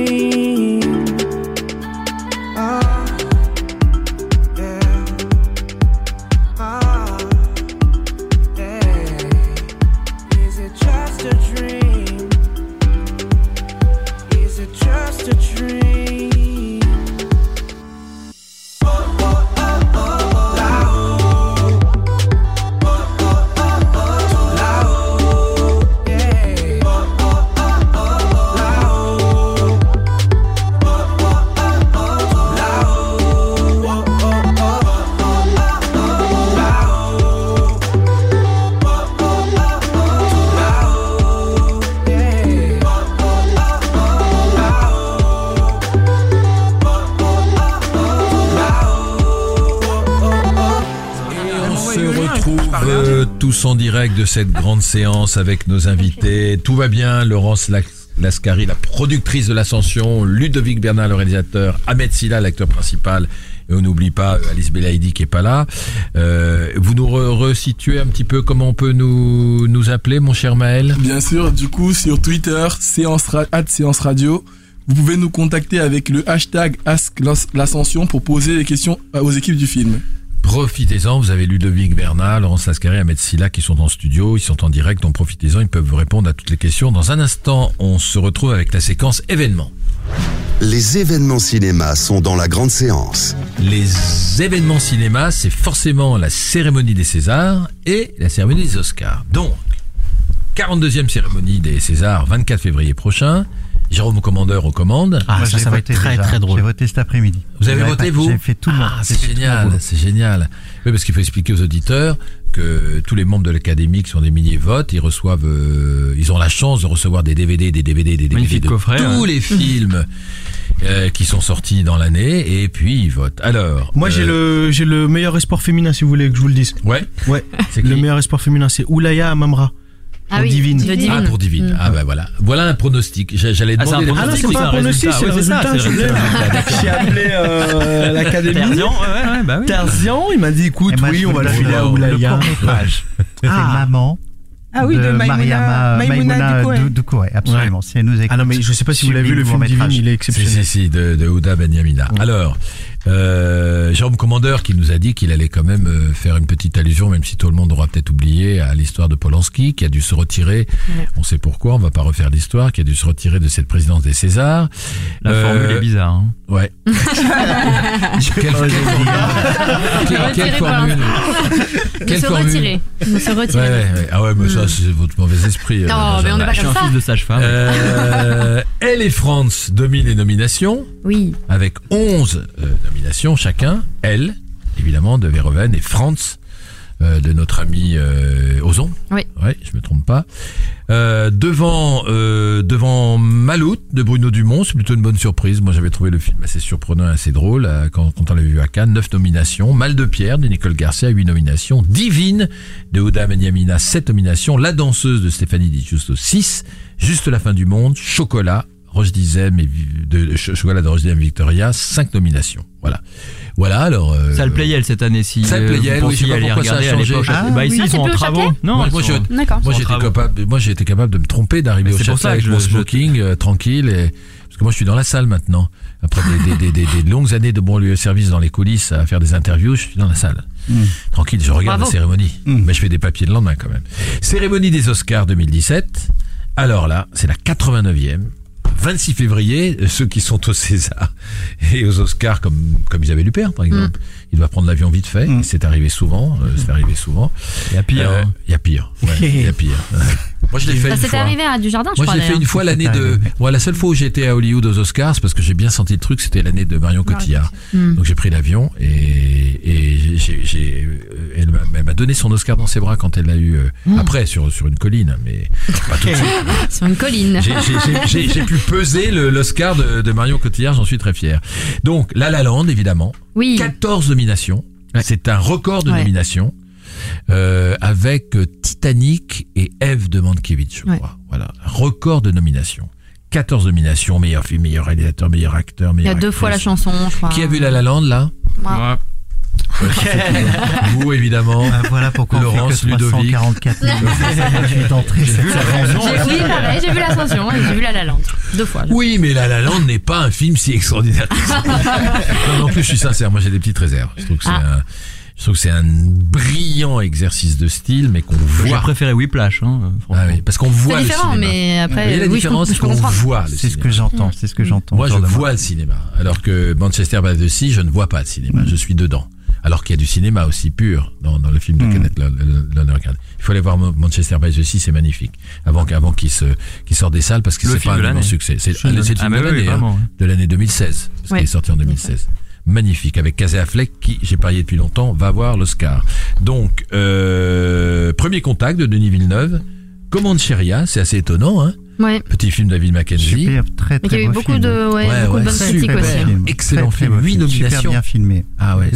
Cette grande séance avec nos invités. Tout va bien, Laurence Lascari, la productrice de l'Ascension, Ludovic Bernard, le réalisateur, Ahmed Silla, l'acteur principal, et on n'oublie pas euh, Alice Belaïdi qui est pas là. Euh, vous nous re- resituez un petit peu comment on peut nous, nous appeler, mon cher Maël? Bien sûr, du coup, sur Twitter, séance, séance radio. vous pouvez nous contacter avec le hashtag Ask l'Ascension pour poser les questions aux équipes du film. Profitez-en, vous avez Ludovic Bernard, Laurence Lascaré, Ahmed Silla qui sont en studio, ils sont en direct, donc profitez-en, ils peuvent vous répondre à toutes les questions. Dans un instant, on se retrouve avec la séquence événements. Les événements cinéma sont dans la grande séance. Les événements cinéma, c'est forcément la cérémonie des Césars et la cérémonie des Oscars. Donc, 42e cérémonie des Césars, 24 février prochain. Jérôme Commandeur aux commandes. Ah, Moi, ça, ça va être très déjà. très drôle. J'ai voté cet après-midi. Vous avez voté, réparti- vous J'ai fait tout le monde. Ah, c'est génial, c'est génial. Oui, parce qu'il faut expliquer aux auditeurs que tous les membres de l'académie qui sont des milliers votent, ils reçoivent, euh, ils ont la chance de recevoir des DVD, des DVD, des DVD Magnifique de coffret, tous les films euh, qui sont sortis dans l'année, et puis ils votent. Alors, Moi, j'ai euh, le j'ai le meilleur espoir féminin, si vous voulez que je vous le dise. ouais, Ouais. c'est Le meilleur espoir féminin, c'est Oulaya Amamra. Ah Pour oui, Divine. de Divine. Ah pour Divine. Mm. Ah bah voilà. Voilà un pronostic. J'a- J'allais Ah, demander. Ah non, c'est pas un pronostic, c'est le résultat. Ouais. J'ai appelé euh, l'académie. Terzian, ouais, ouais, ouais, bah oui. Terzian, il m'a dit écoute, Et moi, oui, on va le filer à le Oulaya. C'est Ah. Maman Ah oui, de, Maïmouna, Mariama Maïmouna Ducoé. Du- Ducoé, absolument. Si elle nous écoute. Ah non, mais je sais pas si vous l'avez vu, le film Divine, il est Si, exceptionnel. si, si, de, de Ouda Benyamina. Alors, euh, Jérôme Commandeur qui nous a dit qu'il allait quand même euh, faire une petite allusion, même si tout le monde aura peut-être oublié, à l'histoire de Polanski, qui a dû se retirer. Ouais. On sait pourquoi, on va pas refaire l'histoire, qui a dû se retirer de cette présidence des Césars. La Euh, formule est bizarre. hein. Ouais. quelle, quelle formule Quelle- formule De Quelle se formule retirer. De se retirer. ouais, ouais. Ah ouais, mais ça, c'est votre mauvais esprit. euh, Non, mais on n'est pas Je suis un fils de sage-femme. Euh, elle et France dominent les nominations Oui. avec 11 euh, nominations chacun. Elle, évidemment, de Verhoeven et Franz euh, de notre ami euh, Ozon. Oui. Ouais, je me trompe pas. Euh, devant devant Maloute de Bruno Dumont, c'est plutôt une bonne surprise. Moi, j'avais trouvé le film assez surprenant, et assez drôle quand, quand on l'avait vu à Cannes. Neuf nominations. Mal de pierre de Nicole Garcia, huit nominations. Divine de Ouda Benyamina, sept nominations. La danseuse de Stéphanie Di Giusto, 6. Juste la fin du monde. Chocolat. Roche Dizem et de, de Ch- Chocolat de Roche Dizem Victoria, cinq nominations. Voilà. Voilà, alors. euh, Ça le Playel cette année si Ça le euh, Playel, oui, je sais pas pourquoi ça a changé. Ah, bah ici ils Ah, sont c'est en plus au travaux. Châtelet Non, Moi, ils moi, sont en- je- D'accord. Moi Sans j'étais travaux. capable, moi j'ai été capable de me tromper, d'arriver au c'est pour châtelet ça que avec mon je- je- smoking euh, tranquille et parce que moi je suis dans la salle maintenant. Après des, des, des, des, des longues années de bon lieu de service dans les coulisses à faire des interviews, je suis dans la salle. Mm. Tranquille, je regarde Bravo. la cérémonie, Mm. mais je fais des papiers le lendemain quand même. Cérémonie des Oscars 2017. Alors là, c'est la 89e. 26 février, euh, ceux qui sont au César et aux Oscars comme comme Isabelle Huppert par exemple, il doit prendre l'avion vite fait, Mm. c'est arrivé souvent, euh, c'est arrivé souvent. Il y a pire. Euh, hein. Il y a pire. Ouais, il y a pire. Moi, je l'ai fait Ça fois. arrivé à Dujardin, je Moi, crois. je l'ai fait une fois l'année de. Moi, la seule fois où j'étais à Hollywood aux Oscars, c'est parce que j'ai bien senti le truc, c'était l'année de Marion Cotillard. Donc j'ai pris l'avion et, et j'ai, j'ai, euh, elle m'a- elle m'a donné son Oscar dans ses bras quand elle l'a eu euh, après sur sur une colline, mais pas tout de suite. Sur une colline. J'ai- pu peser l'Oscar de, de Marion Cotillard, j'en suis très fier. Donc La La Land, évidemment, Oui. 14 nominations. C'est un record de Ouais. nominations. Euh, avec euh, Titanic et Eve de Mankiewicz, je Ouais. crois. Voilà, record de nominations. 14 nominations, meilleur film, meilleur réalisateur, meilleur acteur, Il y meilleur a deux fois la chanson, je crois. Qui a vu La La Land là? Moi. Ouais. Vous évidemment. Ah, voilà pourquoi Laurence, on fait que Ludovic. 344 058 d'entrées. cette saison. J'ai- j'ai vu l'ascension et j'ai vu La La Land. Deux fois. Oui, mais La La Land n'est pas un film si extraordinaire. non, non, en plus, je suis sincère. Moi, j'ai des petites réserves. Je trouve que c'est Ah. un, je trouve que c'est un brillant exercice de style, mais qu'on J'ai voit. préféré Whiplash. Hein, Ah franchement. oui, parce qu'on voit C'est le différent, cinéma. mais après, la oui, différence, c'est qu'on voit le C'est ce cinéma. que j'entends, c'est ce que j'entends. Moi, je vois le cinéma, alors que Manchester by the Sea, je ne vois pas le cinéma. Je suis dedans. Alors qu'il y a du cinéma aussi pur dans, dans le film de Mm. Kenneth Lo- Lo- Lonergan. Il faut aller voir Manchester by the Sea, c'est magnifique. Avant, qu'il se, qu'il sorte des salles, parce que c'est pas un l'année. succès. C'est le l'année. film Ah, de oui, l'année, hein, de l'année 2016, parce Ouais. qu'il est sorti en 2016. Magnifique, avec Casey Affleck, qui, j'ai parié depuis longtemps, va avoir l'Oscar. Donc, euh, premier contact de Denis Villeneuve. Commande Cheria, c'est assez étonnant, hein. Ouais. Petit film de David Mackenzie. Super, très Mais il y très a eu beau beaucoup film. de, ouais, Ouais, beaucoup de bonnes critiques super aussi. hein. Excellent Très, très film, beau huit Super nominations. bien filmé. Ah ouais,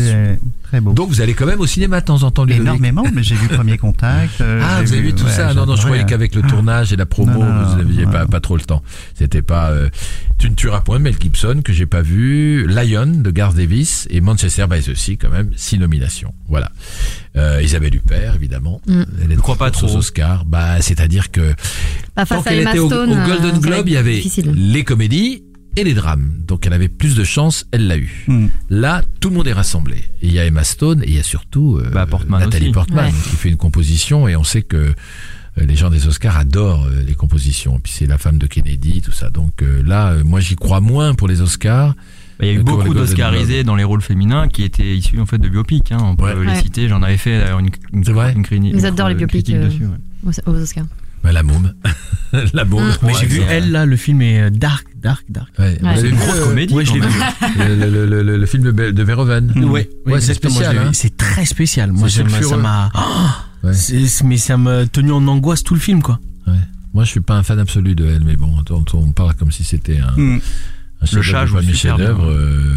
Très, très beau. Donc vous allez quand même au cinéma de temps en temps, Ludovic Énormément, mais j'ai vu Premier Contact. euh, Ah, vous avez vu tout ouais, ça Non, non, je croyais hein. qu'avec le tournage et la promo, Non, non, vous n'aviez pas, pas trop le temps. C'était pas... Euh, tu ne tueras point Mel Gibson, que j'ai pas vu, Lion de Garth Davis et Manchester by the Sea, quand même, six nominations. Voilà. Euh, Isabelle Huppert, évidemment. Mm. Elle est Je crois pas aux trop. Oscars. Bah, c'est-à-dire que Pas tant face à qu'elle Emma était au, Stone. au euh, Golden Globe, il y avait difficile. les comédies et les drames. Donc elle avait plus de chance, elle l'a eu. Hmm. Là, tout le monde est rassemblé. Il y a Emma Stone et il y a surtout euh, Bah, Portman Nathalie aussi. Portman Ouais. qui fait une composition et on sait que euh, les gens des Oscars adorent euh, les compositions. Et puis c'est la femme de Kennedy, tout ça. Donc euh, là, euh, moi j'y crois moins pour les Oscars. Bah, Il y a eu beaucoup d'Oscarisés dans les rôles féminins qui étaient issus en fait de biopics. Hein. On peut Ouais. les Ouais. citer. J'en avais fait d'ailleurs une, une, C'est vrai une, crini- Ils une- adorent les une biopics, euh, dessus. ouais. aux Oscars. Bah, la môme. la môme. Mm. Mais Ouais, j'ai vu elle là, le film est euh, dark, dark, dark. Ouais. Ouais. C'est une grosse comédie. ouais, je quand l'ai même. vu. le, le- le- le- le film de, Verhoeven. Ouais, Ouais, c'est spécial, je hein. C'est très spécial. Moi, ça m'a-. C'est- Mais ça m'a tenu en angoisse tout le film, quoi. Moi, je suis pas un fan absolu de elle, mais bon, on, on parle comme si c'était un, Hmm. un chef-d'œuvre chat bien, chefs-d'œuvre. euh,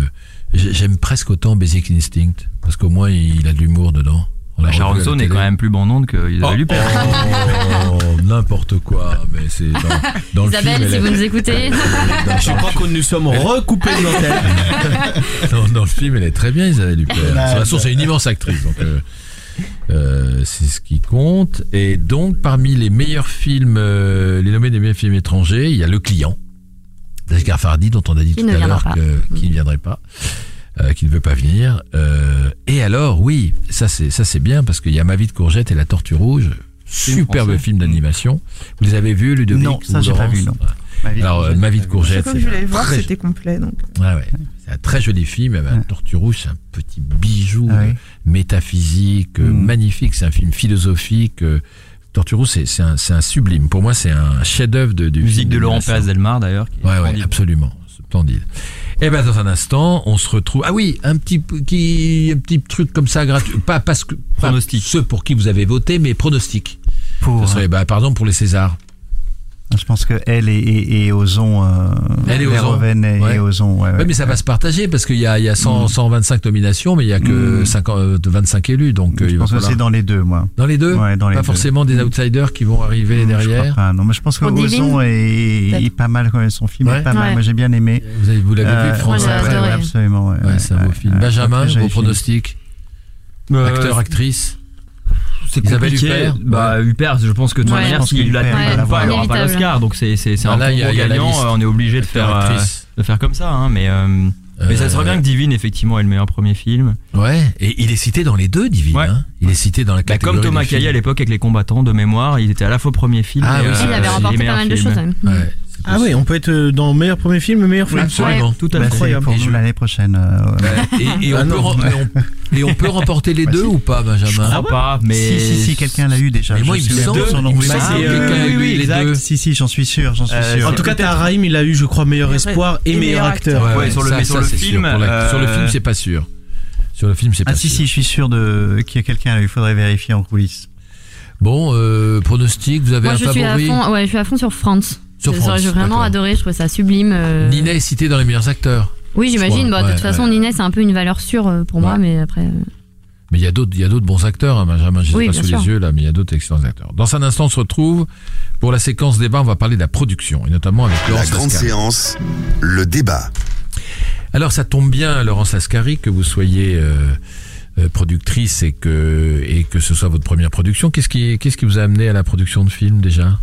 j'ai- J'aime presque autant Basic Instinct, parce qu'au moins, il a de l'humour dedans. Bah, Sharon revu à la Stone est télé. quand même plus bandante que Oh, Isabelle Huppert. oh, n'importe quoi, mais c'est dans, dans le Isabelle, film. si vous est- nous écoutez. Je crois qu'on nous sommes recoupés de l'antenne. dans, dans le film, elle est très bien, Isabelle Huppert. De Bah, toute façon, c'est une immense actrice, donc euh, euh, c'est ce qui compte. Et donc, parmi les meilleurs films, euh, les nommés des meilleurs films étrangers, il y a Le Client d'Asghar Fardi, dont on a dit Qui tout ne à l'heure que- qu'il ne viendrait pas. Euh, qui ne veut pas venir. Euh, et alors, oui, ça c'est ça c'est bien parce qu'il y a Ma vie de courgette et La Tortue rouge, superbe français. film d'animation. Vous les avez vus, Ludovic Non, ça, j'ai pas vu, non. Ma vie de Alors, euh, courgette, Ma vie de. Chaque courgette, que je voulais le voir, très- c'était complet. Donc. Ouais, ouais. C'est un très joli film. Ouais. Tortue Rouge, c'est un petit bijou Ah euh, métaphysique, euh, Mm. magnifique. C'est un film philosophique. euh, Tortue Rouge, c'est c'est un, un sublime. Pour moi, c'est un chef-d'œuvre de, du Musique film de Laurent. Pérez Delmar d'ailleurs. Ouais, ouais, absolument. Splendide. Et ben dans un instant, on se retrouve. Ah oui, un petit qui, un petit truc comme ça gratuit. Pas parce que pas Pronostic. ceux pour qui vous avez voté, mais pronostic. Pour, Ça serait, bah, par exemple pour les Césars. Je pense que elle et, et, et Ozon, euh, Elle et Ozon. Et, Ouais. et Ozon, ouais, Ouais, ouais. mais ça va se partager parce qu'il y a, il y a 100, 125 nominations, mais il y a que Mm. 50, euh, 25 élus, donc euh, je il va pense que falloir- c'est dans les deux, moi. Dans les deux Ouais, dans les Pas deux. forcément des outsiders qui vont arriver Je derrière. crois pas, non, mais je pense que Ozon est, pas mal quand même. Son film Ouais. est pas mal. Ouais. Moi, j'ai bien aimé. Vous, avez- vous l'avez Euh, vu, adoré. ouais, absolument. Ouais, Ouais, c'est un beau film. Benjamin, vos pronostics Euh, Acteur, actrice C'est Isabelle compliqué. Huppert Bah Huppert, je pense que de toute Ouais. manière, s'il l'a Huppert, pas, il aura pas l'Oscar, donc c'est c'est c'est un là, y a- concours gagnant. euh, On est obligé de faire euh, de faire comme ça, hein, mais euh, mais ça serait bien que Divine effectivement ait le meilleur premier film. Ouais, et il est cité dans les deux, Divine. Ouais. hein. Il est cité dans la Bah, catégorie. comme Thomas des Caillet à l'époque avec les combattants de mémoire, il était à la fois premier film Ah et oui, euh, il avait remporté pas mal de choses. Ouais, Ah oui, on peut être euh, dans meilleur premier film, meilleur film. Absolument. Tout à Bah, fait. pour l'année prochaine. Et, Ah on peut, remporter les deux ou pas, Je Benjamin crois pas, mais Si, si, si, quelqu'un l'a eu déjà. Mais moi, il me semble, Oui, bah, oui, les exact. deux. Si, si, j'en suis sûr, j'en suis Euh, sûr. En tout cas, Rahim, il a eu, je crois, meilleur espoir et, meilleur acteur. Ouais, sur le- mais sur le film, sûr. Euh, Sur le film, c'est pas sûr. Sur le film, c'est pas Ah si, sûr. si, je suis sûr de qu'il y a quelqu'un, là, il faudrait vérifier en coulisses. Bon, euh, pronostic, vous avez Moi, un je suis à favori fond. Ouais, je suis à fond sur France. Sur France, vraiment adoré. Je trouve ça sublime. euh. Nina est cité dans les meilleurs acteurs. Oui, j'imagine. Bah, de Ouais, toute façon, ouais. Nina, c'est un peu une valeur sûre euh, pour moi, mais après. euh, Mais il y a d'autres, il y a d'autres bons acteurs, hein, Benjamin. Je les ai Oui, pas sous sûr. les yeux là, mais il y a d'autres excellents acteurs. Dans un instant, on se retrouve pour la séquence débat. On va parler de la production et notamment avec La Laurence grande Lascari. séance, le débat. Alors, ça tombe bien, Laurence Lascari, que vous soyez euh, productrice et que et que ce soit votre première production. Qu'est-ce qui qu'est-ce qui vous a amené à la production de films déjà?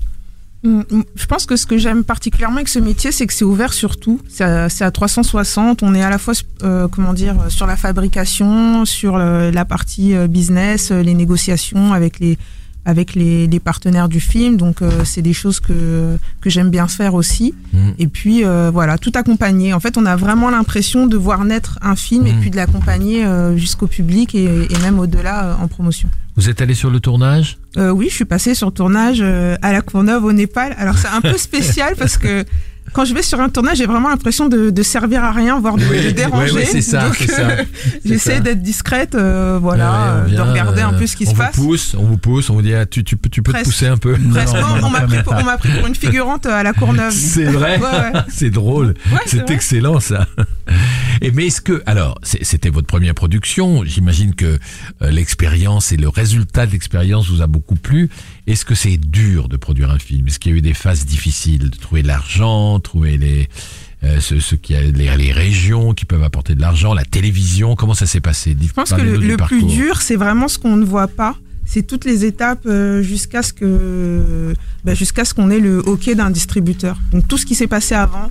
Je pense que ce que j'aime particulièrement avec ce métier, c'est que c'est ouvert sur tout. C'est à, à 360. On est à la fois, euh, comment dire, sur la fabrication, sur la partie euh, business, euh, les négociations avec les avec les, les partenaires du film. Donc euh, c'est des choses que que j'aime bien faire aussi. Mm. Et puis euh, voilà, tout accompagné. En fait, on a vraiment l'impression de voir naître un film et Mhm. puis de l'accompagner euh, jusqu'au public et, et même au-delà en promotion. Vous êtes allé sur le tournage? Oui, je suis passée sur le tournage à la Courneuve au Népal. Alors c'est un peu spécial parce que quand je vais sur un tournage, j'ai vraiment l'impression de, de servir à rien, voire de, de déranger. ouais, c'est ça, c'est J'essaie d'être discrète, euh, voilà, Ouais, on de regarder un euh, peu ce qui on se vous passe. pousse, on vous pousse, on vous dit ah, tu, tu peux tu peux te pousser un peu. Presque. Non, Non, non, on m'a pris, pour- on pris une figurante à la Courneuve. C'est vrai, Ouais, ouais. c'est drôle, c'est excellent ça. Et mais est-ce que alors c'était votre première production, j'imagine que euh, l'expérience et le résultat de l'expérience vous a beaucoup plu. Est-ce que c'est dur de produire un film? Est-ce qu'il y a eu des phases difficiles de trouver de l'argent, trouver les euh, ce, ce qui a les, les régions qui peuvent apporter de l'argent, la télévision, comment ça s'est passé? Je pense que le, le plus dur, c'est vraiment ce qu'on ne voit pas. C'est toutes les étapes euh, jusqu'à ce que, bah, jusqu'à ce qu'on ait le OK d'un distributeur. Donc tout ce qui s'est passé avant,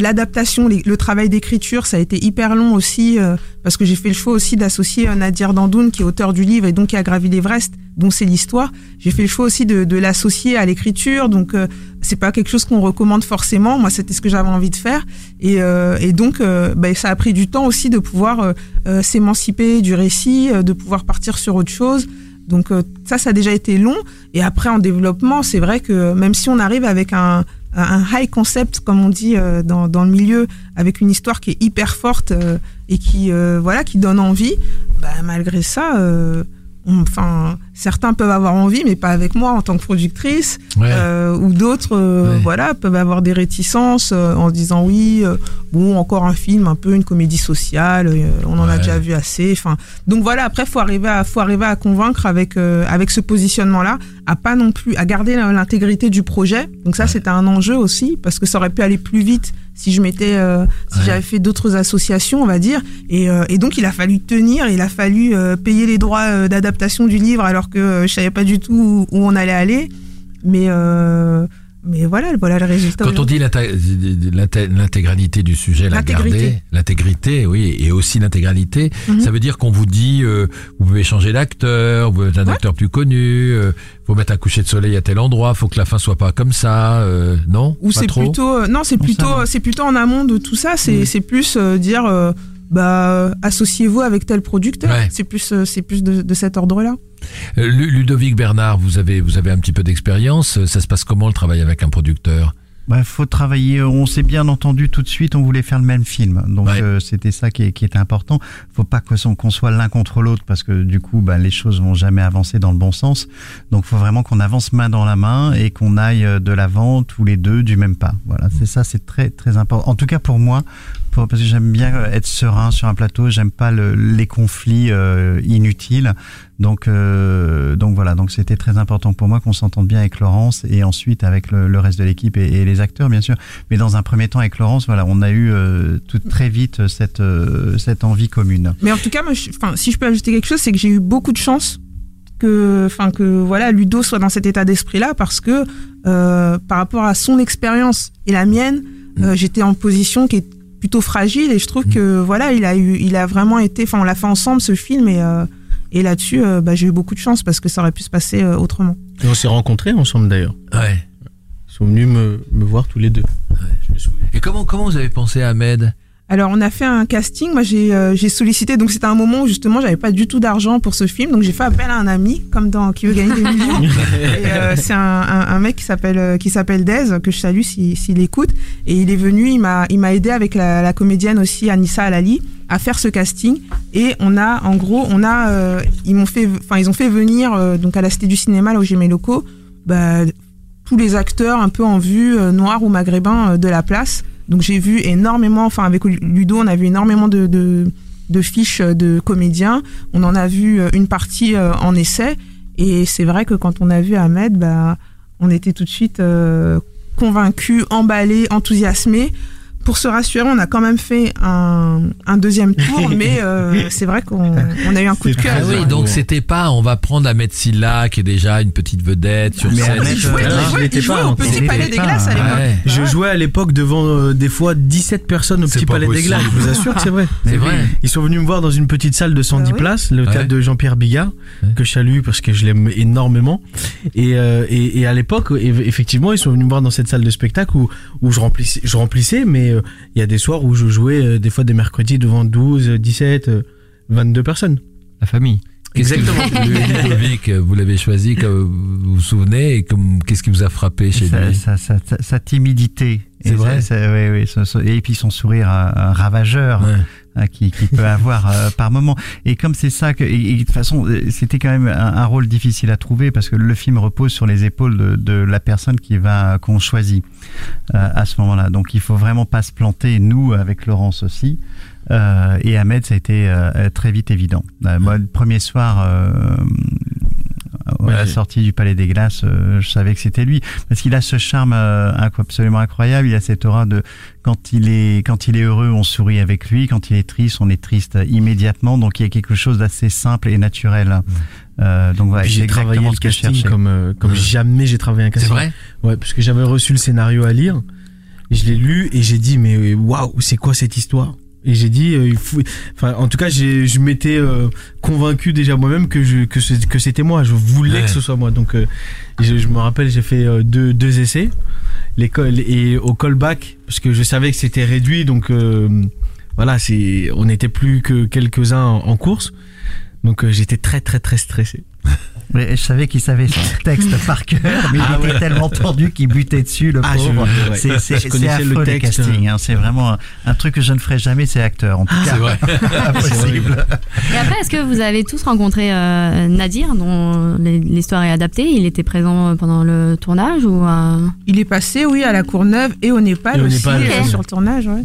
L'adaptation, les- le travail d'écriture, ça a été hyper long aussi euh, parce que j'ai fait le choix aussi d'associer euh, Nadir Dandoun, qui est auteur du livre et donc qui a gravi l'Everest, dont c'est l'histoire. J'ai fait le choix aussi de, de l'associer à l'écriture, donc euh, c'est pas quelque chose qu'on recommande forcément. Moi, c'était ce que j'avais envie de faire, et, euh, et donc euh, ben, ça a pris du temps aussi de pouvoir euh, euh, s'émanciper du récit, euh, de pouvoir partir sur autre chose. Donc euh, ça, ça a déjà été long. Et après, en développement, c'est vrai que même si on arrive avec un, un high concept, comme on dit euh, dans, dans le milieu, avec une histoire qui est hyper forte euh, et qui euh, voilà, qui donne envie, bah, malgré ça, enfin, certains peuvent avoir envie, mais pas avec moi en tant que productrice, Ouais. euh, ou d'autres, euh, Ouais. voilà, peuvent avoir des réticences euh, en se disant oui, bon, encore un film, un peu une comédie sociale, on en a déjà vu assez. Enfin, donc voilà, après, faut arriver à, faut arriver à convaincre avec avec ce positionnement-là, à pas non plus, à garder l'intégrité du projet. Donc ça, c'était un enjeu aussi parce que ça aurait pu aller plus vite si je m'étais, euh, si Ouais. j'avais fait d'autres associations, on va dire. Et, euh, et donc il a fallu tenir, il a fallu euh, payer les droits d'adaptation du livre alors que euh, je savais pas du tout où, où on allait aller. Mais euh, mais voilà, voilà le résultat. Quand on dit l'inté- l'inté- l'intégralité du sujet, la L'intégrité. garder, l'intégrité, oui, et aussi l'intégralité, Mhm. ça veut dire qu'on vous dit, euh, vous pouvez changer d'acteur, vous pouvez être un acteur plus connu, euh, faut mettre un coucher de soleil à tel endroit, faut que la fin soit pas comme ça, euh, non? Ou c'est plutôt non, c'est plutôt c'est plutôt en amont de tout ça. C'est c'est plus dire bah associez-vous avec tel producteur. Ouais. C'est plus euh, c'est plus de, de cet ordre-là. Euh, Lu- Ludovic Bernard, vous avez, vous avez un petit peu d'expérience, euh, ça se passe comment le travail avec un producteur? Bah, faut travailler. On s'est bien entendu tout de suite. On voulait faire le même film, donc Ouais. euh, c'était ça qui, est- qui était important. Faut pas qu'on soit l'un contre l'autre parce que du coup, bah, les choses vont jamais avancer dans le bon sens. Donc, faut vraiment qu'on avance main dans la main et qu'on aille euh, de l'avant tous les deux du même pas. Voilà, c'est ça, c'est très très important. En tout cas pour moi, pour- parce que j'aime bien euh, être serein sur un plateau. J'aime pas le- les conflits euh, inutiles. Donc, euh, donc voilà, donc c'était très important pour moi qu'on s'entende bien avec Laurence et ensuite avec le, le reste de l'équipe et, et les acteurs bien sûr. Mais dans un premier temps avec Laurence, voilà, on a eu euh, tout très vite cette euh, cette envie commune. Mais en tout cas, moi, je- enfin, si je peux ajouter quelque chose, c'est que j'ai eu beaucoup de chance que, enfin, que voilà, Ludo soit dans cet état d'esprit-là parce que euh, par rapport à son expérience et la mienne, euh, j'étais en position qui est plutôt fragile et je trouve que voilà, il a eu, il a vraiment été, enfin, on l'a fait ensemble ce film et euh, et là-dessus, euh, bah, j'ai eu beaucoup de chance parce que ça aurait pu se passer euh, autrement. Et on s'est rencontrés ensemble d'ailleurs. Ouais. Ils sont venus me, me voir tous les deux. Je me souviens. Et comment, comment vous avez pensé à Ahmed? Alors on a fait un casting. Moi j'ai euh, j'ai sollicité. Donc c'était un moment où justement j'avais pas du tout d'argent pour ce film. Donc j'ai fait appel à un ami comme dans Qui veut gagner des millions. Euh, c'est un, un, un mec qui s'appelle euh, qui s'appelle Dez que je salue s'il s'il écoute. Et il est venu. Il m'a il m'a aidé avec la, la comédienne aussi Anissa Alali à faire ce casting. Et on a en gros on a euh, ils m'ont fait enfin ils ont fait venir donc à la Cité du Cinéma là où j'ai mes locaux. Bah, tous les acteurs un peu en vue noirs ou maghrébins de la place. Donc j'ai vu énormément, enfin avec Ludo, on a vu énormément de, fiches de comédiens. On en a vu euh, une partie euh, en essai. Et c'est vrai que quand on a vu Ahmed, bah, on était tout de suite euh, convaincus, emballés, enthousiasmés. Pour se rassurer, on a quand même fait un, un deuxième tour, mais euh, c'est vrai qu'on on a eu un coup de cœur. Ah oui, donc c'était pas, on va prendre Ahmed Silla, qui est déjà une petite vedette sur Mais scène. Ahmed, Il jouait, euh, il là, jouait- il était il jouait pas au encore. Petit Palais des Glaces à pas, l'époque. ouais. Je jouais à l'époque devant euh, des fois 17 personnes au Petit Palais des. Glaces. Je vous assure que c'est vrai. C'est vrai. Ils sont venus me voir dans une petite salle de 110 Ah oui places, le Ouais. théâtre de Jean-Pierre Bigard, Ouais. que je salue parce que je l'aime énormément. Et, euh, et, et à l'époque, eff- effectivement, ils sont venus me voir dans cette salle de spectacle où, où je, remplissais, je remplissais, mais euh, il y a des soirs où je jouais euh, des fois des mercredis devant 12, 17, euh, 22 personnes. La famille. Qu'est-ce que- Le Ludovic, vous l'avez choisi, comme vous vous souvenez, et comme, qu'est-ce qui vous a frappé chez sa, lui? sa, sa, sa- sa timidité. C'est vrai? ça- ça- oui, oui, et puis son sourire ravageur. Ouais. Hein, qui, qui peut avoir euh, par moment. Et comme c'est ça que, et, de toute façon, euh, c'était quand même un, rôle difficile à trouver parce que le film repose sur les épaules de, de la personne qui va qu'on choisit euh, à ce moment-là. Donc il faut vraiment pas se planter. Nous, avec Laurence aussi. Euh, et Ahmed, ça a été euh, très vite évident. Euh, moi, le premier soir, à la sortie du Palais des Glaces, euh, je savais que c'était lui parce qu'il a ce charme euh, absolument incroyable. Il a cette aura de quand il est quand il est heureux, on sourit avec lui. Quand il est triste, on est triste immédiatement. Donc il y a quelque chose d'assez simple et naturel. Euh, donc voilà, c'est j'ai travaillé exactement le ce que je casting cherchais. comme, euh, comme jamais j'ai travaillé un C'est casting. vrai Ouais, parce que j'avais reçu le scénario à lire. Je l'ai lu et j'ai dit mais waouh, c'est quoi cette histoire? Et j'ai dit, euh, il faut, enfin, en tout cas, j'ai, je m'étais euh, convaincu déjà moi-même que je, que, c'est- que c'était moi. Je voulais Ouais. que ce soit moi. Donc, euh, je, je me rappelle, j'ai fait euh, deux, deux essais, l'école et au callback parce que je savais que c'était réduit. Donc, euh, voilà, c'est, on n'était plus que quelques-uns en, en course. Donc, euh, j'étais très, très, très stressé. Mais je savais qu'il savait son texte par cœur, mais Ah il était ouais. tellement tendu qu'il butait dessus, le Ah, je- pauvre. ouais. C'est le affreux, les texte. castings. hein. C'est vraiment un, un truc que je ne ferai jamais, c'est acteur. En tout cas, C'est vrai. impossible. Et après, est-ce que vous avez tous rencontré euh, Nadir, dont l'histoire est adaptée? Il était présent pendant le tournage ou euh, Il est passé, oui, à la Courneuve et au Népal Et au aussi, Népal, euh, sur le tournage, ouais.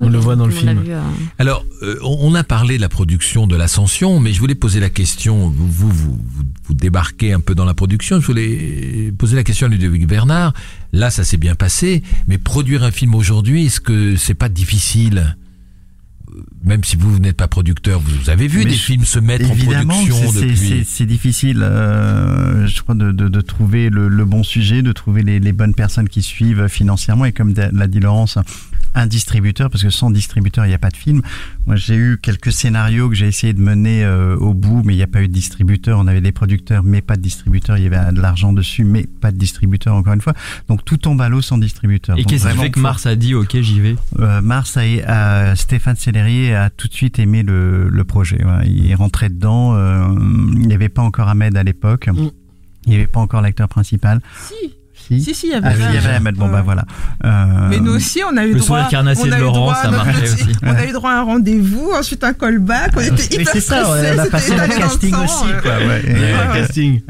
On le voit dans le film. vu, euh, Alors, euh, on a parlé de la production de l'Ascension, mais je voulais poser la question, vous, vous, vous, vous débarquez un peu dans la production, je voulais poser la question à Ludovic Bernard. Là, ça s'est bien passé, mais produire un film aujourd'hui, est-ce que c'est pas difficile? Euh, même si vous, vous n'êtes pas producteur, vous avez vu Mais des je- films se mettre en Évidemment, production c'est- c'est- depuis. c'est c'est difficile, euh, je crois, de, de, de trouver le, le bon sujet, de trouver les, les bonnes personnes qui suivent financièrement. Et comme l'a dit Laurence, un distributeur, parce que sans distributeur, il n'y a pas de film. Moi, j'ai eu quelques scénarios que j'ai essayé de mener euh, au bout, mais il n'y a pas eu de distributeur. On avait des producteurs, mais pas de distributeur. Il y avait de l'argent dessus, mais pas de distributeur, encore une fois. Donc tout tombe à l'eau sans distributeur. Et qu'est-ce qui fait que Mars a dit ok j'y vais? Euh, Mars a, a- Stéphane Sellerier a tout de suite aimé le, le projet. Il est rentré dedans. euh, il n'y avait pas encore Ahmed à l'époque. Mm. Il n'y avait pas encore l'acteur principal. Si, Si. si, si, il y avait Ah, oui, il y avait Ahmed. Bon Ouais. bah voilà. Euh, Mais nous aussi, on a eu Le droit. sourire carnassier de Laurent, ça marchait aussi. On a eu droit à un rendez-vous, ensuite un callback. On était hyper c'est ça, on a passé le dans casting aussi, quoi. casting.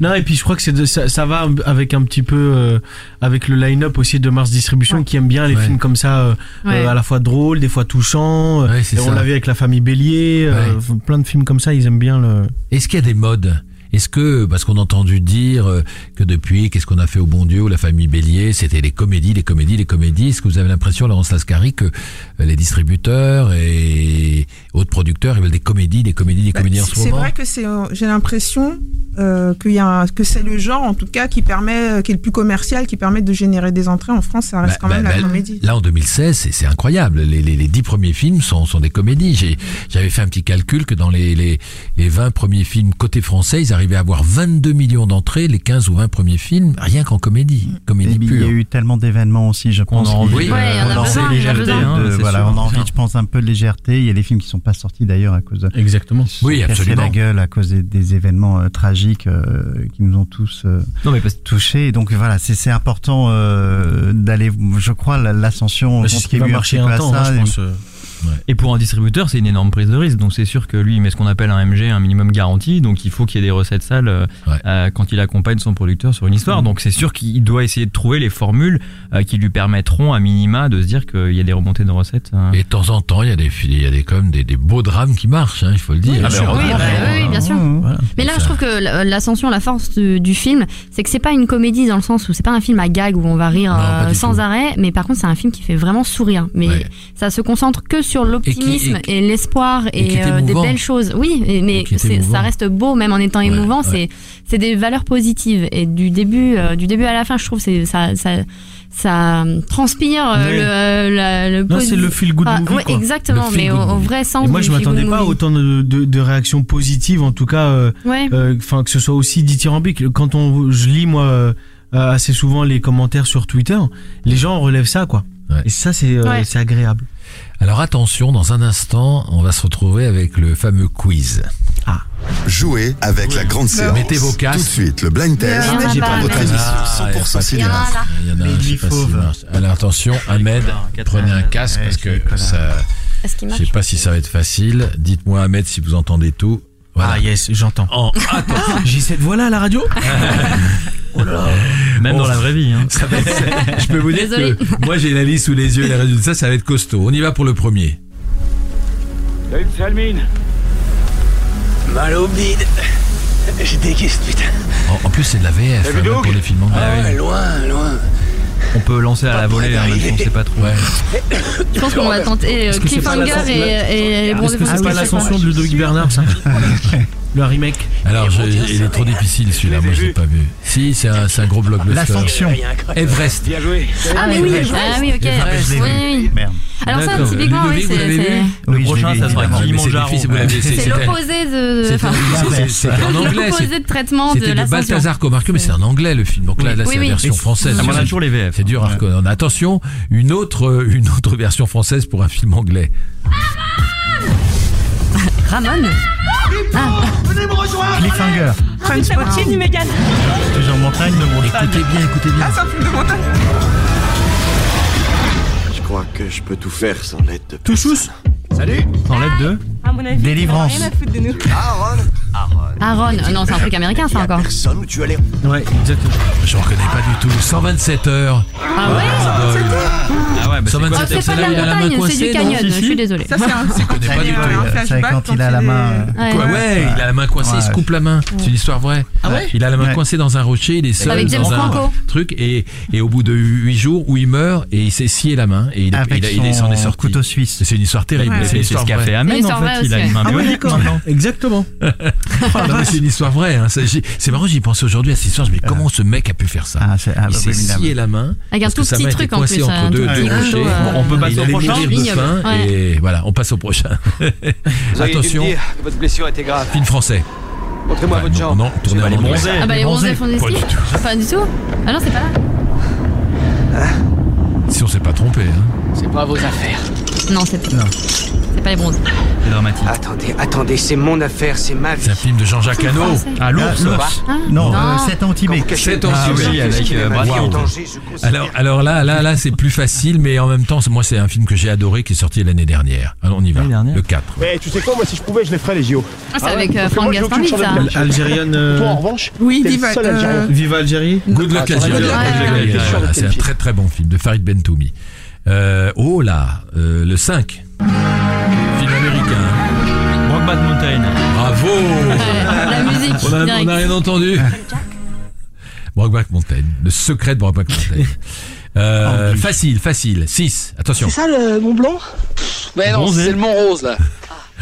Non, et puis je crois que ça, ça va avec un petit peu euh, avec le line-up aussi de Mars Distribution qui aime bien les Ouais. films comme ça, euh, Ouais. euh, à la fois drôles, des fois touchants. Ouais, c'est et on l'a vu avec la famille Bélier, euh, plein de films comme ça, ils aiment bien le. Est-ce qu'il y a des modes Est-ce que, parce qu'on a entendu dire euh, que depuis, qu'est-ce qu'on a fait au bon Dieu, ou la famille Bélier, c'était les comédies, les comédies, les comédies. Est-ce que vous avez l'impression, Laurence Lascari, que euh, les distributeurs et autres producteurs, ils veulent des comédies, des comédies, des Bah, comédies en c'est- ce C'est moment vrai que c'est, euh, j'ai l'impression euh, qu'il y a un- que c'est le genre en tout cas qui permet, qui est le plus commercial, qui permet de générer des entrées. En France, ça reste Bah, quand même bah, la comédie. Là, en 2016, c'est- c'est incroyable. Les, les, les 10 premiers films sont, sont des comédies. J'ai- J'avais fait un petit calcul que dans les, les, les 20 premiers films côté français, ils arrivaient à avoir 22 millions d'entrées, les 15 ou 20 premiers films, rien qu'en comédie. Et Comédie puis, il y pure. a eu tellement d'événements aussi, je pense. a envie Oui, on a besoin, envie légèreté, hein, de- voilà, sûr. on a envie, je pense, un peu de légèreté. Il y a des films qui sont pas sortis d'ailleurs à cause de. Exactement. Oui, absolument. la gueule à cause des, des événements euh, tragiques euh, qui nous ont tous euh, Non mais parce touchés. Et Donc voilà, c'est c'est important euh, d'aller. Je crois la- l'ascension C'est ce qui va marcher un à temps, ça. hein, je pense. Et pour un distributeur, c'est une énorme prise de risque. Donc c'est sûr que lui, il met ce qu'on appelle un MG, un minimum garanti. Donc il faut qu'il y ait des recettes sales euh, Ouais. euh, quand il accompagne son producteur sur une histoire. Donc c'est sûr qu'il doit essayer de trouver les formules euh, qui lui permettront à minima de se dire qu'il y a des remontées de recettes. euh. Et de temps en temps, il y a des, il y a des, comme des, des beaux drames qui marchent, hein, il faut le dire. Oui, ah, bah, ben, oui, bien sûr. Voilà. Mais là, je trouve que l'ascension, la force du, du film, c'est que c'est pas une comédie dans le sens où c'est pas un film à gag où on va rire Non, euh, sans tout. arrêt, mais par contre, c'est un film qui fait vraiment sourire. Mais Ouais. ça se concentre que sur l'optimisme Et l'espoir et euh, des belles choses. Oui, et- mais ça reste beau même en étant Ouais, émouvant. ouais. C'est c'est des valeurs positives et du début euh, du début à la fin, je trouve c'est ça ça ça transpire euh, le, la- le Non, c'est le feel good Ah, movie. ouais, quoi. exactement, mais au, vrai sens. Et moi, je m'attendais pas movie. autant de, de, de réactions positives, en tout cas, euh, Ouais. euh, enfin que ce soit aussi dithyrambique. Quand on, je lis moi euh, assez souvent les commentaires sur Twitter, les gens relèvent ça, quoi. Ouais. Et ça, c'est euh, Ouais. c'est agréable. Alors attention, dans un instant, on va se retrouver avec le fameux quiz. Jouez avec la grande séance. Mettez vos casques. Tout de suite, le blind test Il y en a pour pas, votre émission Ah, il y a 100% pas de- cinéma. Il y en a un, je sais pas. Alors attention, Ahmed, prenez un casque parce que ça, Est-ce qu'il je marche sais pas si ça va être facile. Dites-moi Ahmed si vous entendez tout. Voilà. Ah yes, j'entends. En- attends, J'ai cette voix-là à la radio Même dans la vraie vie. Hein. ça va être- je peux vous dire Désolé. que moi j'ai la liste sous les yeux, les résultats, ça va être costaud. On y va pour le premier. Salut Salmine Mal au bide. Je déguste, putain. En, en plus c'est de la VF hein, pour les films anglais. Ah ouais, loin, loin. On peut lancer à la volée, hein, même si on sait pas trop. Ouais. Je pense qu'on va tenter euh, Cliffhanger et, et les bons Est-ce que c'est pas l'ascension de Ludovic Bernard, ça Le remake. Alors, je- il est trop difficile celui-là, moi je l'ai pas vu. Si, c'est un, un gros blockbuster. La sanction. Everest. Bien joué. Ah mais oui, ah oui, ok. Everest. Oui, oui. Merde. Alors ça, typiquement, oui, c'est Le prochain, ça sera. Mais c'est l'opposé de. C'est- en anglais. L'opposé de traitement de C'était de l'ascension. Balthazar Comarque, mais c'est en anglais le film. Donc là, c'est la version française. Ah, on a toujours les VF. C'est dur à reconnaître. Attention, une autre, une autre version française pour un film anglais. Ramon Cliffhanger. Trainspotting. Toujours montagne de montagne. Écoutez bien, écoutez bien. Ah, c'est un film de montagne. Je crois que je peux tout faire sans l'aide de Touchous Salut Sans l'aide de. Délivrance. Aaron Aaron. Ah non, c'est un truc américain, ça encore. Personne où tu allais Ouais, exactement. Je reconnais pas du tout. 127 heures. Ah ouais? Ah ouais, bah c'est 127 Oh, heures, C'est pas c'est de là où il la a la main montagne, c'est du canyon. Si, Je suis désolée. Ça, c'est quand il a la main. euh, Ouais. Il a la main coincée, il se coupe la main. C'est une histoire vraie. Il a la main Ouais. coincée dans un rocher, il est seul Avec James dans un Franco. truc et, et au bout de 8 jours où il meurt et il s'est scié la main et il, s'en est son sorti. couteau suisse. C'est une histoire terrible. C'est ce qu'a vraie. fait Ahmed une en histoire fait. Vraie Il a une main Ah ouais, bionique d'accord. maintenant. Exactement. Mais c'est une histoire vraie. Hein. C'est marrant, j'y pensais aujourd'hui à cette histoire. Je me dis comment ce mec a pu faire ça? Ah, Il s'est scié la main. Que tout petit truc en plus. entre un deux, rochers. on peut passer au prochain. et voilà, on passe au prochain. Attention, votre blessure était grave. film français. Montrez-moi Enfin, votre non, jambe. non, tournez en les bronzés. Ah bah les bronzés font des Pas skis du tout. Pas du tout Ah non, c'est pas là Si on s'est pas trompé. Hein. C'est pas vos affaires. Non, c'est pas. C'est pas les bronzés. C'est dramatique. Attendez, attendez, c'est mon affaire, c'est ma vie. C'est un film de Jean-Jacques Hano. Ah, l'ours. Ah, Non, non. euh, 7 ans Tibet. Quand vous cachez Sept le ans, danger, oui, je avec, suis euh, Brad Alors, alors là, là, là, c'est plus facile, mais en même temps, c'est- moi, c'est un film que j'ai adoré, qui est sorti l'année dernière. Alors, on y va. L'année dernière Le 4. Mais tu sais quoi, moi si je pouvais, je les ferais les JO. Ah, c'est avec euh, Franck aucune ça. Algérienne. euh, Toi en revanche, Oui, viva. Algérie. Good Luck Ah, Algérie. C'est un très très bon film de Farid Bentoumi. Euh, oh là, euh, le 5. Film américain. Brokeback Mountain. Bravo La musique, On a, direct. on a rien entendu. Brokeback Mountain. Le secret de Brokeback Mountain. Euh, facile, facile. 6. Attention. ça le Mont Blanc? Mais non, Bronzé. c'est le Mont Rose là.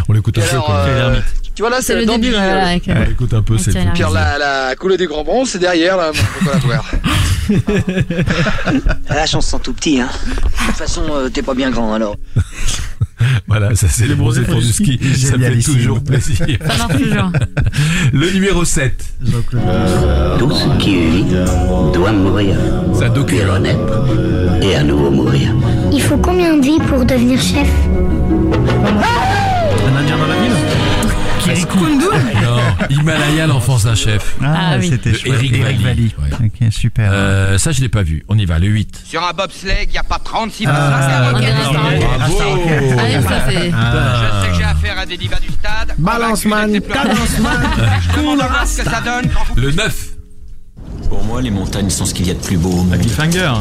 On l'écoute un peu. Alors, quoi. euh, Quel tu vois là, C'est le début, avec, euh, On l'écoute un peu, c'est plaisir. la, la coulée du Grand Bronze, c'est derrière là, on peut pas la voir. La chance sont tout petit, hein. De toute façon, euh, t'es pas bien grand alors. Voilà, ça c'est les bronzés pour du ski. Ça fait Génialissime. toujours plaisir. Ça toujours. Le numéro 7. Tout ce qui vit doit mourir. Un docu. hein. renaître et à nouveau mourir. Il faut combien de vies pour devenir chef? Non, Himalaya, l'enfance d'un chef. Ah, Ah oui. c'était chouette. Eric Valli. Ouais. Ok, super. Euh, ça, je l'ai pas vu. On y va, le 8. Sur un bobsleigh, il n'y a pas 36 Ah, ok, ok, d'accord. ok. Bravo Allez, ça c'est. Je sais que j'ai affaire à des divas du stade. Balance man, cadence man. Je me demande ce que ça donne quand vous Le 9. Pour moi, les montagnes sont ce qu'il y a de plus beau au monde. cliffhanger.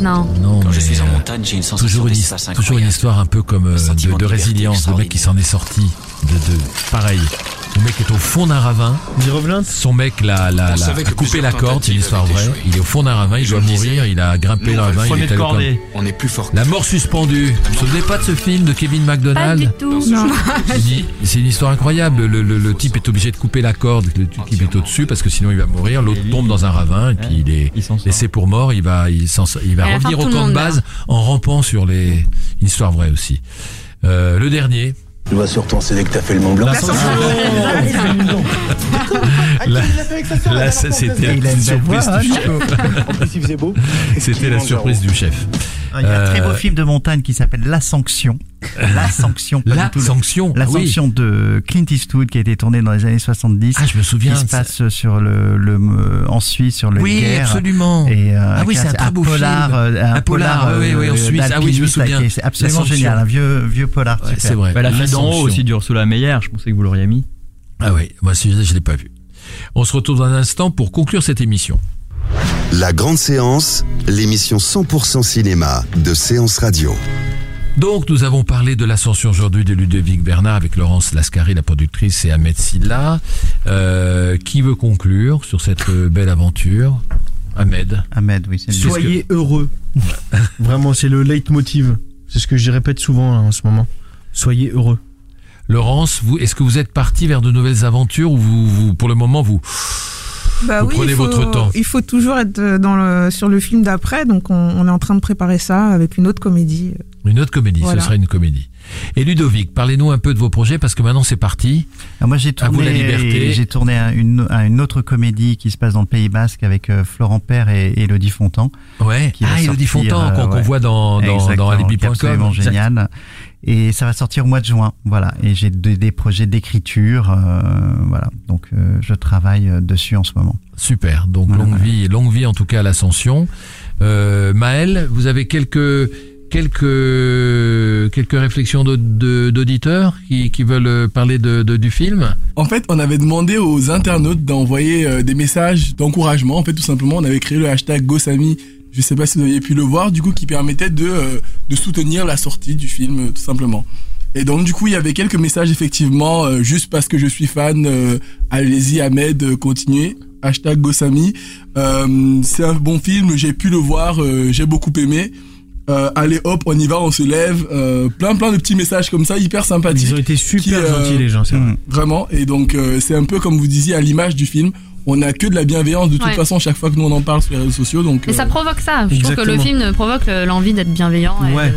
Non. Non, Quand je suis en euh, montagne, j'ai une sensation toujours une, toujours une histoire un peu comme euh, de, de résilience. Le mec qui s'en est sorti. De, de, pareil. Le mec est au fond d'un ravin. Son mec l'a, l'a, l'a- a coupé la corde, c'est une histoire vraie. échoué. Il est au fond d'un ravin, il Je doit mourir, il a grimpé le ravin, il est comme... cordée. On est plus fort. La mort suspendue. Vous vous souvenez pas de ce film de Kevin Pas McDonald du tout. C'est une histoire incroyable. Le, le- le type est obligé de couper la corde, le type est au-dessus parce que sinon il va mourir. L'autre tombe dans un ravin et puis il est laissé pour mort. Il va, il, s'en- il va revenir au camp de base en rampant sur les. Une histoire vraie aussi. Euh, le dernier. Je vois sur ton CD que t'as fait le Mont Blanc. Là, là, ça, c'était Il a la surprise hein, du chef. Nico. En plus, il faisait beau. C'était la surprise du chef. Il y a un très beau Euh, film de montagne qui s'appelle La Sanction. La Sanction, pas La le- sanction. La ah oui. Sanction de Clint Eastwood qui a été tourné dans les années 70. Ah, je me souviens. qui se passe sur le, le euh, en Suisse sur le Oui, guerre. absolument. Et, euh, Ah oui, c'est un très beau polar, film. euh, un, Un polar, oui, oui, en euh, Suisse. Ah oui, je me souviens. C'est absolument génial, un vieux, vieux polar. Ouais, c'est vrai. Bah, la fille d'en haut aussi d'Ursula Meyer. Je pensais que vous l'auriez mis. Ah oui, moi je l'ai pas vu. On se retrouve dans un instant pour conclure cette émission. La grande séance, l'émission 100% cinéma de Séance Radio. Donc nous avons parlé de l'ascension aujourd'hui de Ludovic Bernard avec Laurence Lascari, la productrice, et Ahmed Silla. Euh, qui veut conclure sur cette euh, belle aventure? Ahmed. Ahmed, oui, c'est le- Soyez heureux. Vraiment, c'est le leitmotiv. C'est ce que je répète souvent là, en ce moment. Soyez heureux. Laurence, vous, est-ce que vous êtes parti vers de nouvelles aventures ou vous, vous pour le moment, vous, Bah vous oui, prenez il faut, votre temps Il faut toujours être euh, dans le, sur le film d'après, donc on, on est en train de préparer ça avec une autre comédie. Une autre comédie, Voilà. ce sera une comédie. Et Ludovic, parlez-nous un peu de vos projets parce que maintenant c'est parti. Alors moi j'ai tourné, liberté. j'ai tourné à une, à une autre comédie qui se passe dans le Pays Basque avec euh, Florent Père et Elodie Fontan. Ouais. qui Ah, Elodie Fontan, qu'on- qu'on ouais. voit dans- dans- dans alibi.com. génial. Et ça va sortir au mois de juin, voilà. Et j'ai des, des projets d'écriture, euh, voilà. Donc euh, je travaille euh, dessus en ce moment. Super. Donc Voilà, longue vie, longue vie en tout cas à l'ascension. Euh, Maël, vous avez quelques quelques quelques réflexions d'auditeurs qui, qui veulent euh, parler de, du film. En fait, on avait demandé aux internautes d'envoyer euh, des messages d'encouragement. En fait, tout simplement, on avait créé le hashtag GoSami. Je sais pas si vous aviez pu le voir, du coup, qui permettait de, euh, de soutenir la sortie du film, tout simplement. Et donc, du coup, il y avait quelques messages, effectivement, juste parce que je suis fan, allez-y, Ahmed, continuez. Hashtag GoSami. Euh, c'est un bon film, j'ai pu le voir, j'ai beaucoup aimé. Euh, allez hop, on y va, on se lève. Euh, plein plein de petits messages comme ça, hyper sympathiques. Ils ont été super qui, euh, gentils, les gens, c'est vrai. Vraiment. Et donc, euh, c'est un peu comme vous disiez à l'image du film. On n'a que de la bienveillance de toute Ouais. façon chaque fois que nous on en parle sur les réseaux sociaux. Donc, Mais ça provoque ça. Je trouve que le film provoque le- l'envie d'être bienveillant. et Ouais.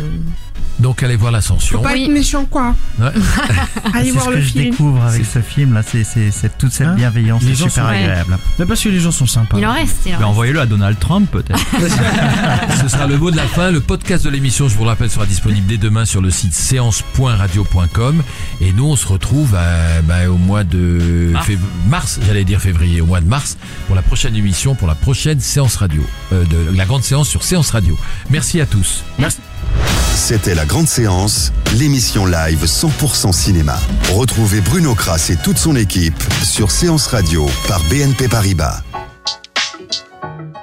Donc allez voir l'ascension. Faut pas être méchant, quoi. Ouais. Allez c'est voir ce le que je film. découvre avec ce film là, c'est c'est c'est toute cette Hein bienveillance, Les c'est super sont- agréable. Mais parce que les gens sont sympas. Il en reste. Il en Mais reste. envoyez-le à Donald Trump peut-être. Ce sera le mot de la fin. Le podcast de l'émission, je vous le rappelle, sera disponible dès demain sur le site séance.radio.com. Et nous, on se retrouve à- bah, au mois de fév- mars, j'allais dire février, au mois de mars, pour la prochaine émission, pour la prochaine séance radio, euh, de la grande séance sur Séance Radio. Merci à tous. Merci. C'était la grande séance, l'émission live 100% cinéma. Retrouvez Bruno Kras et toute son équipe sur Séance Radio par BNP Paribas.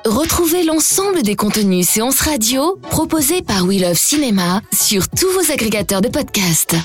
Retrouvez l'ensemble des contenus séances radio proposés par We Love Cinéma sur tous vos agrégateurs de podcasts.